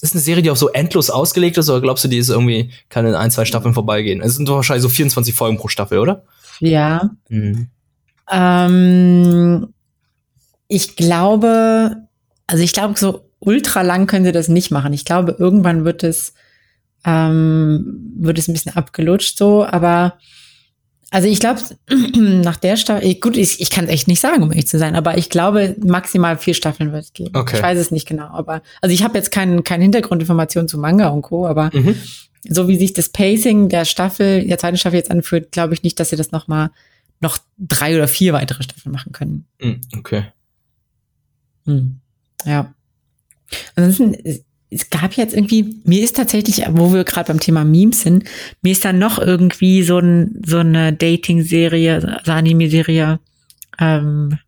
ist eine Serie, die auch so endlos ausgelegt ist, oder glaubst du, die ist irgendwie, kann in ein, zwei Staffeln vorbeigehen? Es sind doch wahrscheinlich so 24 Folgen pro Staffel, oder? Ja. Mhm. Ähm, ich glaube, also ich glaube, so ultra lang können sie das nicht machen. Ich glaube, irgendwann wird es, ähm, wird es ein bisschen abgelutscht so, aber also ich glaube, nach der Staffel, gut, ich, ich kann es echt nicht sagen, um ehrlich zu sein, aber ich glaube, maximal vier Staffeln wird es geben. Okay. Ich weiß es nicht genau, aber also ich habe jetzt keinen keine Hintergrundinformationen zu Manga und Co., aber mhm. so wie sich das Pacing der Staffel, der zweiten Staffel jetzt anfühlt, glaube ich nicht, dass sie das noch mal noch drei oder vier weitere Staffeln machen können. Mhm, okay. Hm. Ja. Ansonsten, es gab jetzt irgendwie, mir ist tatsächlich, wo wir gerade beim Thema Memes sind, mir ist dann noch irgendwie so, ein, so eine Dating-Serie, so Anime-Serie ähm,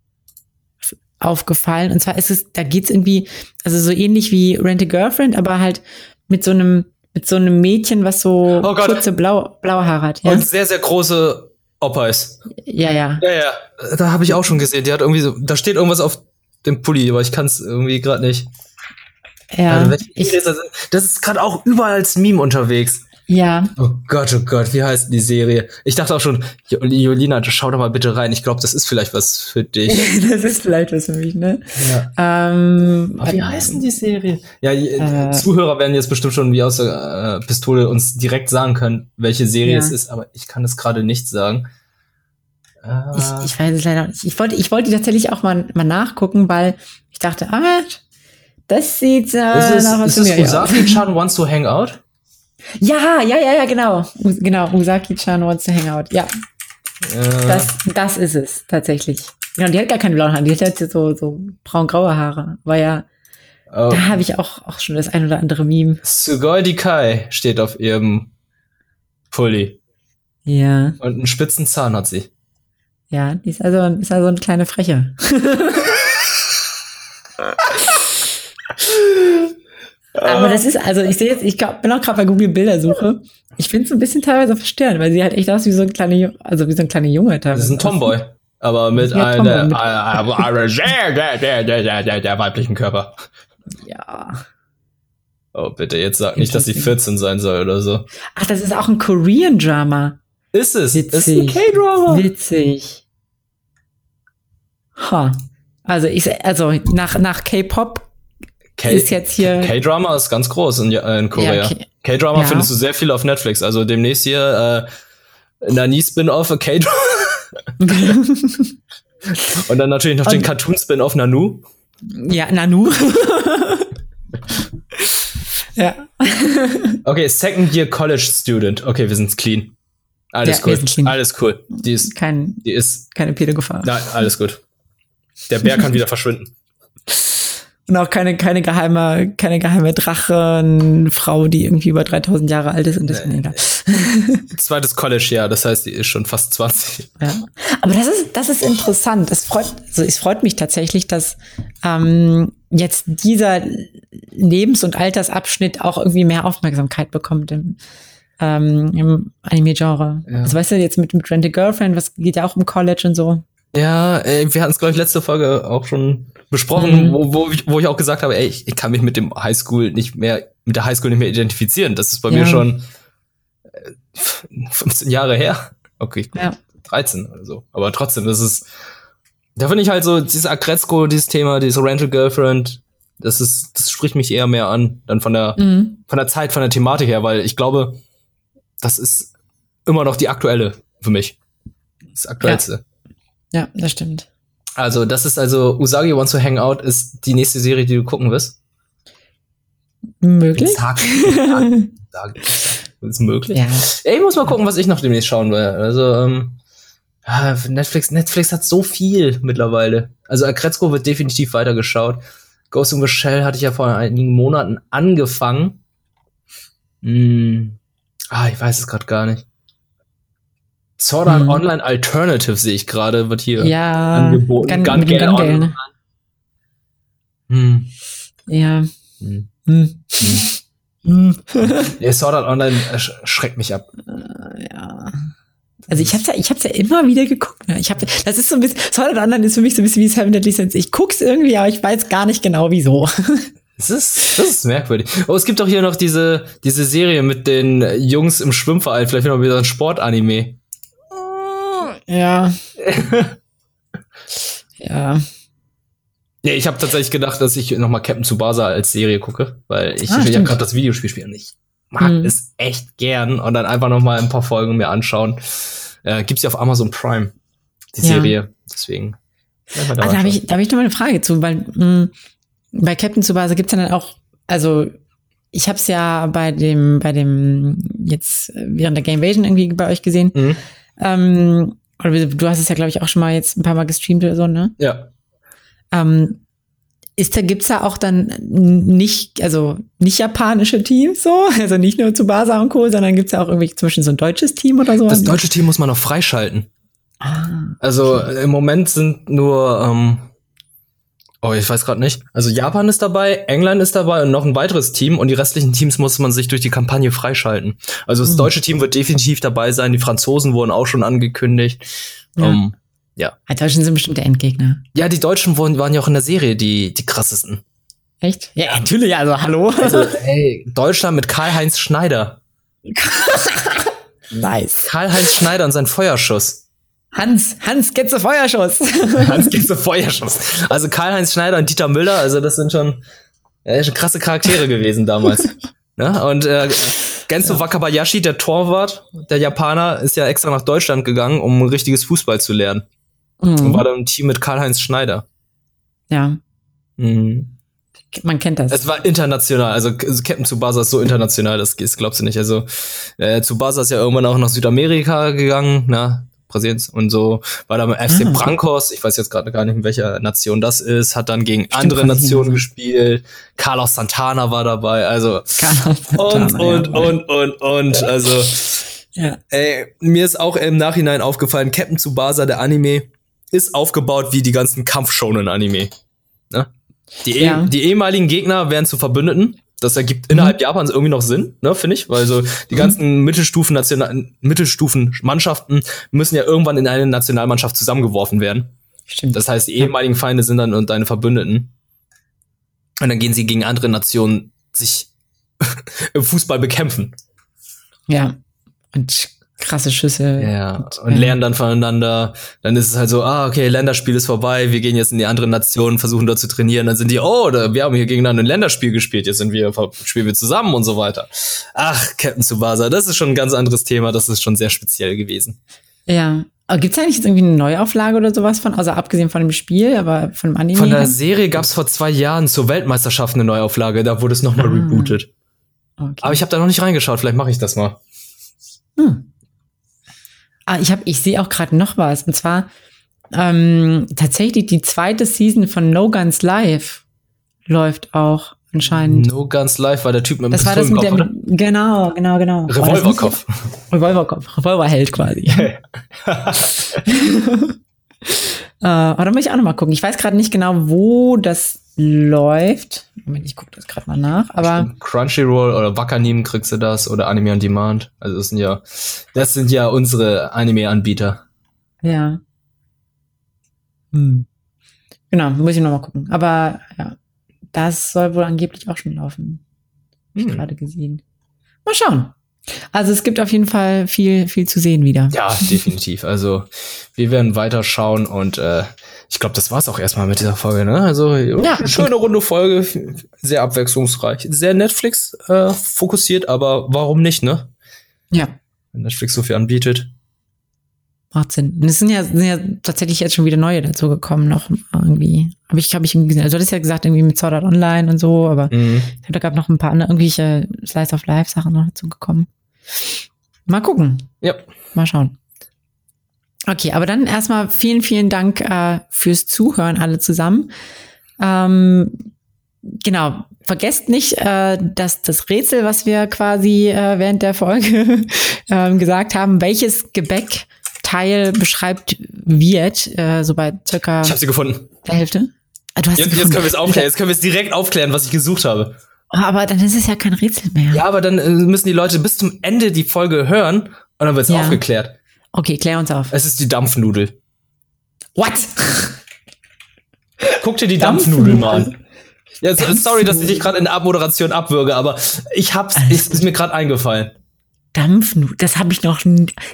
aufgefallen. Und zwar ist es, da geht's irgendwie, also so ähnlich wie Rent a Girlfriend, aber halt mit so einem, mit so einem Mädchen, was so oh kurze blau, blaue Haare hat. Ja? Und sehr, sehr große Opa ist. Ja, ja. Ja, ja. Da habe ich auch schon gesehen. Die hat irgendwie so, da steht irgendwas auf dem Pulli, aber ich kann es irgendwie gerade nicht. Ja. Also, ich, das ist gerade auch überall als Meme unterwegs. Ja. Oh Gott, oh Gott, wie heißt die Serie? Ich dachte auch schon, Jolina, schau doch mal bitte rein. Ich glaube, das ist vielleicht was für dich. das ist vielleicht was für mich, ne? Ja. Ähm, Aber wie heißt denn die Serie? Ja, äh, Zuhörer werden jetzt bestimmt schon wie aus der äh, Pistole uns direkt sagen können, welche Serie ja. es ist, aber ich kann es gerade nicht sagen. Äh, ich, ich weiß es leider nicht. Ich wollte, ich wollte tatsächlich auch mal, mal nachgucken, weil ich dachte, ah, das sieht äh, ist nach was Ist es Usaki-chan wants to hang out? Ja, ja, ja, ja, genau. Genau, Usaki-chan wants to hang out. Ja. Äh. Das, das ist es, tatsächlich. Genau, die hat gar keine blauen Haare, die hat jetzt so, so braun-graue Haare. War ja, oh. da habe ich auch, auch schon das ein oder andere Meme. Sugoi Dikai steht auf ihrem Pulli. Ja. Und einen spitzen Zahn hat sie. Ja, die ist also, ist also eine kleine Freche. Aber das ist, also ich sehe jetzt, ich glaub, bin auch gerade bei Google Bildersuche. Ich finde es ein bisschen teilweise verstörend, weil sie halt echt aus wie so ein kleiner, also wie so ein kleiner Junge teilweise. Das ist ein Tomboy, aber mit ja, einer der, der weiblichen Körper. Ja. Oh, bitte, jetzt sag nicht, dass sie 14 sein soll oder so. Ach, das ist auch ein Korean Drama. Ist es? Witzig. Ist ein K-Drama. Witzig. Ha. Also ich, also nach, nach K-Pop ist jetzt hier. K-Drama ist ganz groß in, äh, in Korea. Ja, K-Drama ja. findest du sehr viel auf Netflix. Also demnächst hier äh, Nani-Spin-Off, K-Drama. Und dann natürlich noch Und, den Cartoon-Spin-Off Nanu. Ja, Nanu. ja. okay, Second Year College Student. Okay, wir sind clean. Alles ja, cool. Alles cool. Die ist, Kein, die ist keine Pädogefahr. Nein, alles gut. Der Bär kann wieder verschwinden. Und auch keine, keine geheime, keine geheime Drachenfrau, die irgendwie über 3000 Jahre alt ist und das nee, Zweites College, ja, das heißt, die ist schon fast 20. Ja. Aber das ist, das ist interessant. Es freut, also es freut mich tatsächlich, dass ähm, jetzt dieser Lebens- und Altersabschnitt auch irgendwie mehr Aufmerksamkeit bekommt im, ähm, im Anime-Genre. Ja. Also weißt du, jetzt mit, mit Rent a Girlfriend, was geht ja auch im College und so. Ja, ey, wir hatten es, glaube ich, letzte Folge auch schon besprochen, mhm. wo, wo, ich, wo ich auch gesagt habe, ey, ich, ich kann mich mit dem Highschool nicht mehr, mit der Highschool nicht mehr identifizieren. Das ist bei ja. mir schon äh, 15 Jahre her. Okay, ja. 13 oder so. Aber trotzdem, das ist, Da finde ich halt so, dieses Agretzko, dieses Thema, dieses Rental Girlfriend, das ist, das spricht mich eher mehr an, dann von der, mhm. von der Zeit, von der Thematik her, weil ich glaube, das ist immer noch die aktuelle für mich. Das aktuellste. Ja, ja das stimmt. Also, das ist also Usagi Wants to Hang Out ist die nächste Serie, die du gucken wirst. Möglich. Sag, sag, ist möglich. Ja. Ich muss mal gucken, was ich noch demnächst schauen will. Also, ähm, Netflix, Netflix hat so viel mittlerweile. Also Akretzko wird definitiv weitergeschaut. Ghost in the Shell hatte ich ja vor einigen Monaten angefangen. Hm. Ah, ich weiß es gerade gar nicht. Sword Art hm. Online Alternative sehe ich gerade, wird hier ja, angeboten. Gun, Gun, Gun, Gun Online. Hm. Ja. Hm. Hm. Hm. ja, Sword Art Online schreckt mich ab. Uh, ja. Also ich hab's ja, ich hab's ja immer wieder geguckt. Ne? Ich hab, das ist so ein bisschen, Sword Art Online ist für mich so ein bisschen wie Seven Deadly Sins. Ich guck's irgendwie, aber ich weiß gar nicht genau wieso. Das ist, das ist merkwürdig. Oh, es gibt doch hier noch diese, diese Serie mit den Jungs im Schwimmverein, vielleicht noch wieder ein Sportanime. Ja. ja. Nee, ich habe tatsächlich gedacht, dass ich nochmal Captain Tsubasa als Serie gucke, weil ich ah, ja gerade das Videospiel spielen ich mag mhm. es echt gern und dann einfach nochmal ein paar Folgen mir anschauen. Äh, gibt's ja auf Amazon Prime, die ja. Serie. Deswegen. Ah, da habe ich, da hab ich noch mal eine Frage zu, weil mh, hm, bei Captain Tsubasa gibt's ja dann auch, also ich habe es ja bei dem, bei dem jetzt während der Gamevasion irgendwie bei euch gesehen. Mhm. Ähm, oder du hast es ja, glaube ich, auch schon mal jetzt ein paar Mal gestreamt oder so, ne? Ja. Ähm, ist da, gibt's da auch dann nicht, also nicht japanische Teams so? Also nicht nur zu Basa und Co., sondern gibt's ja auch irgendwie zum Beispiel so ein deutsches Team oder so? Das deutsche Team muss man noch freischalten. Ah, also okay. im Moment sind nur, ähm, oh, ich weiß gerade nicht. Also Japan ist dabei, England ist dabei und noch ein weiteres Team und die restlichen Teams muss man sich durch die Kampagne freischalten. Also das hm. deutsche Team wird definitiv dabei sein, die Franzosen wurden auch schon angekündigt. Ja. Um, ja. Die Deutschen sind bestimmt der Endgegner. Ja, die Deutschen waren, waren ja auch in der Serie die, die krassesten. Echt? Ja, natürlich, also hallo. Also, hey, Deutschland mit Karl-Heinz Schneider. nice. Karl-Heinz Schneider und sein Feuerschuss. Hans, Hans Getze Feuerschuss. Hans Getze Feuerschuss. Also Karl-Heinz Schneider und Dieter Müller, also das sind schon, äh, schon krasse Charaktere gewesen damals. Ja, und äh, Genso ja. Wakabayashi, der Torwart, der Japaner, ist ja extra nach Deutschland gegangen, um richtiges Fußball zu lernen. Mhm. Und war dann im Team mit Karl-Heinz Schneider. Ja. Mhm. Man kennt das. Es war international, also Captain Tsubasa ist so international, das, das glaubst du nicht. Also äh, Tsubasa ist ja irgendwann auch nach Südamerika gegangen, na, Brasiliens und so, war da beim FC ah. Brancos, ich weiß jetzt gerade gar nicht, in welcher Nation das ist, hat dann gegen Stimmt, andere Nationen gespielt, Carlos Santana war dabei, also Santana, und, und, ja. und, und, und, also ja. ey, mir ist auch im Nachhinein aufgefallen, Captain Tsubasa, der Anime, ist aufgebaut wie die ganzen Kampfshonen-Anime. Ne? Die, ja. eh, die ehemaligen Gegner werden zu Verbündeten. Das ergibt innerhalb mhm. Japans irgendwie noch Sinn, ne, finde ich, weil so die mhm. ganzen Mittelstufen National Mittelstufen Mannschaften müssen ja irgendwann in eine Nationalmannschaft zusammengeworfen werden. Stimmt. Das heißt, die ehemaligen Feinde sind dann und deine Verbündeten. Und dann gehen sie gegen andere Nationen sich im Fußball bekämpfen. Ja. Und krasse Schüsse. Ja, und, und lernen dann voneinander. Dann ist es halt so, ah, okay, Länderspiel ist vorbei, wir gehen jetzt in die anderen Nationen, versuchen dort zu trainieren. Dann sind die, oh, da, wir haben hier gegeneinander ein Länderspiel gespielt, jetzt sind wir, spielen wir zusammen und so weiter. Ach, Captain Tsubasa, das ist schon ein ganz anderes Thema, das ist schon sehr speziell gewesen. Ja. Aber gibt's eigentlich jetzt irgendwie eine Neuauflage oder sowas von, also abgesehen von dem Spiel, aber von dem Anime? Von der Serie gab's vor zwei Jahren zur Weltmeisterschaft eine Neuauflage, da wurde es nochmal ah. rebootet. Okay. Aber ich habe da noch nicht reingeschaut, vielleicht mache ich das mal. Hm. Ah, ich habe, ich sehe auch gerade noch was. Und zwar ähm, tatsächlich die zweite Season von No Guns Live läuft auch anscheinend. No Guns Live war der Typ mit dem Das war das mit dem, oder? genau, genau, genau. Revolverkopf. Revolverkopf, Revolverheld quasi. äh, aber da muss ich auch noch mal gucken. Ich weiß gerade nicht genau, wo das läuft. Moment, ich gucke das gerade mal nach. Aber Crunchyroll oder Wakanim kriegst du das oder Anime on Demand. Also das sind ja, das sind ja unsere Anime-Anbieter. Ja. Hm. Genau, muss ich noch mal gucken. Aber ja, das soll wohl angeblich auch schon laufen. Hab ich hm. gerade gesehen. Mal schauen. Also es gibt auf jeden Fall viel, viel zu sehen wieder. Ja, definitiv. Also wir werden weiter schauen und äh, ich glaube, das war's auch erstmal mit dieser Folge. Ne? Also ja, schöne runde Folge, sehr abwechslungsreich, sehr Netflix äh, fokussiert, aber warum nicht, ne? Ja. Wenn Netflix so viel anbietet. Macht Sinn. Und es sind ja, sind ja tatsächlich jetzt schon wieder neue dazu gekommen, noch irgendwie. Habe ich, habe ich gesehen. Also, du hattest ja gesagt, irgendwie mit Sword Art Online und so, aber mhm. ich glaube, da gab noch ein paar andere, irgendwelche Slice of Life Sachen noch dazu gekommen. Mal gucken. Ja. Mal schauen. Okay, aber dann erstmal vielen, vielen Dank äh, fürs Zuhören alle zusammen. Ähm, genau, vergesst nicht, äh, dass das Rätsel, was wir quasi äh, während der Folge äh, gesagt haben, welches Gebäckteil beschreibt wird, äh, so bei circa ich hab sie gefunden. der Hälfte. Ah, du hast jetzt, jetzt können wir es aufklären. Jetzt können wir es direkt aufklären, was ich gesucht habe. Oh, aber dann ist es ja kein Rätsel mehr. Ja, aber dann äh, müssen die Leute bis zum Ende die Folge hören und dann wird es ja. aufgeklärt. Okay, klär uns auf. Es ist die Dampfnudel. What? Guck dir die Dampfnudel, mal an. Ja, sorry, dass ich dich gerade in der Abmoderation abwürge, aber ich hab's, es ist mir gerade eingefallen. Dampfnudel, das habe ich noch.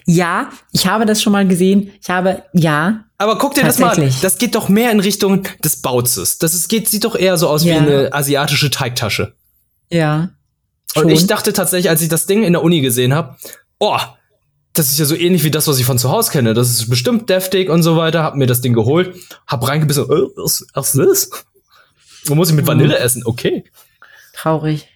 Ja, ich habe das schon mal gesehen. Ich habe ja. Aber guck dir das mal an. Das geht doch mehr in Richtung des Bauzes. Das ist, geht, sieht doch eher so aus ja. wie eine asiatische Teigtasche. Ja. Schon. Und ich dachte tatsächlich, als ich das Ding in der Uni gesehen habe, oh, das ist ja so ähnlich wie das, was ich von zu Hause kenne. Das ist bestimmt deftig und so weiter. Hab mir das Ding geholt, hab reingebissen, äh, was, was ist das? Und muss ich mit Vanille mhm. essen? Okay. Traurig.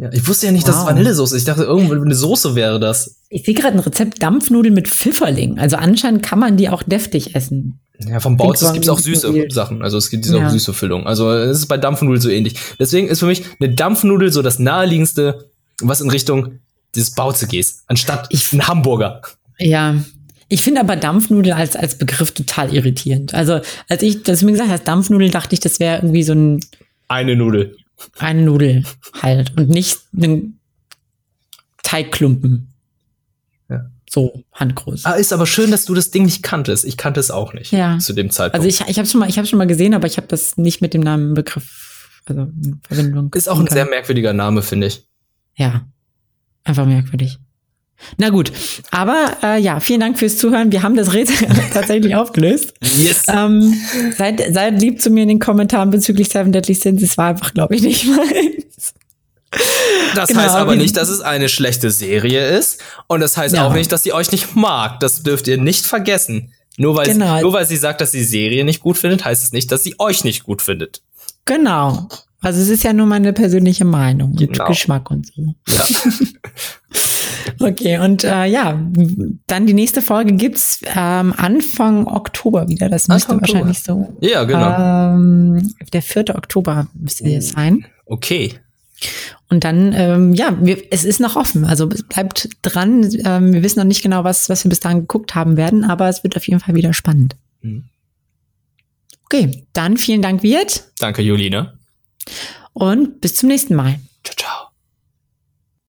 Ja, ich wusste ja nicht, wow. dass es Vanillesoße ist. Ich dachte, irgendwo eine Soße wäre das. Ich sehe gerade ein Rezept Dampfnudeln mit Pfifferling. Also anscheinend kann man die auch deftig essen. Ja, vom Bautz gibt es auch süße viel. Sachen. Also es gibt diese ja. auch süße Füllung. Also es ist bei Dampfnudeln so ähnlich. Deswegen ist für mich eine Dampfnudel so das naheliegendste, was in Richtung dieses Bauze gehst, anstatt ich, ein Hamburger. Ja. Ich finde aber Dampfnudel als, als Begriff total irritierend. Also, als ich das mir gesagt hast, Dampfnudel, dachte ich, das wäre irgendwie so ein. Eine Nudel. Eine Nudel halt. Und nicht ein Teigklumpen. Ja. So handgroß. Ah, ist aber schön, dass du das Ding nicht kanntest. Ich kannte es auch nicht. Ja. Zu dem Zeitpunkt. Also ich, ich habe schon mal, ich habe schon mal gesehen, aber ich habe das nicht mit dem Namen Begriff, also in Verbindung. Ist auch ein sehr merkwürdiger Name, finde ich. Ja. Einfach merkwürdig. Na gut, aber äh, ja, vielen Dank fürs Zuhören. Wir haben das Rätsel tatsächlich aufgelöst. Yes. Ähm, seid, seid lieb zu mir in den Kommentaren bezüglich Seven Deadly Sins. Es war einfach, glaube ich, nicht meins. Das genau, heißt aber nicht, dass es eine schlechte Serie ist. Und das heißt ja. auch nicht, dass sie euch nicht mag. Das dürft ihr nicht vergessen. Nur weil, genau. sie, nur weil sie sagt, dass sie die Serie nicht gut findet, heißt es nicht, dass sie euch nicht gut findet. Genau. Also es ist ja nur meine persönliche Meinung genau. und Geschmack und so. Ja. okay, und äh, ja, dann die nächste Folge gibt's ähm, Anfang Oktober wieder. Das müsste Anfang wahrscheinlich so. Ja, genau. Ähm, der 4. Oktober müsste es sein. Okay. Und dann, ähm, ja, wir, es ist noch offen. Also bleibt dran. Ähm, wir wissen noch nicht genau, was, was wir bis dahin geguckt haben werden, aber es wird auf jeden Fall wieder spannend. Mhm. Okay, dann vielen Dank, Wirt. Danke, Juline. Und bis zum nächsten Mal. Ciao, ciao.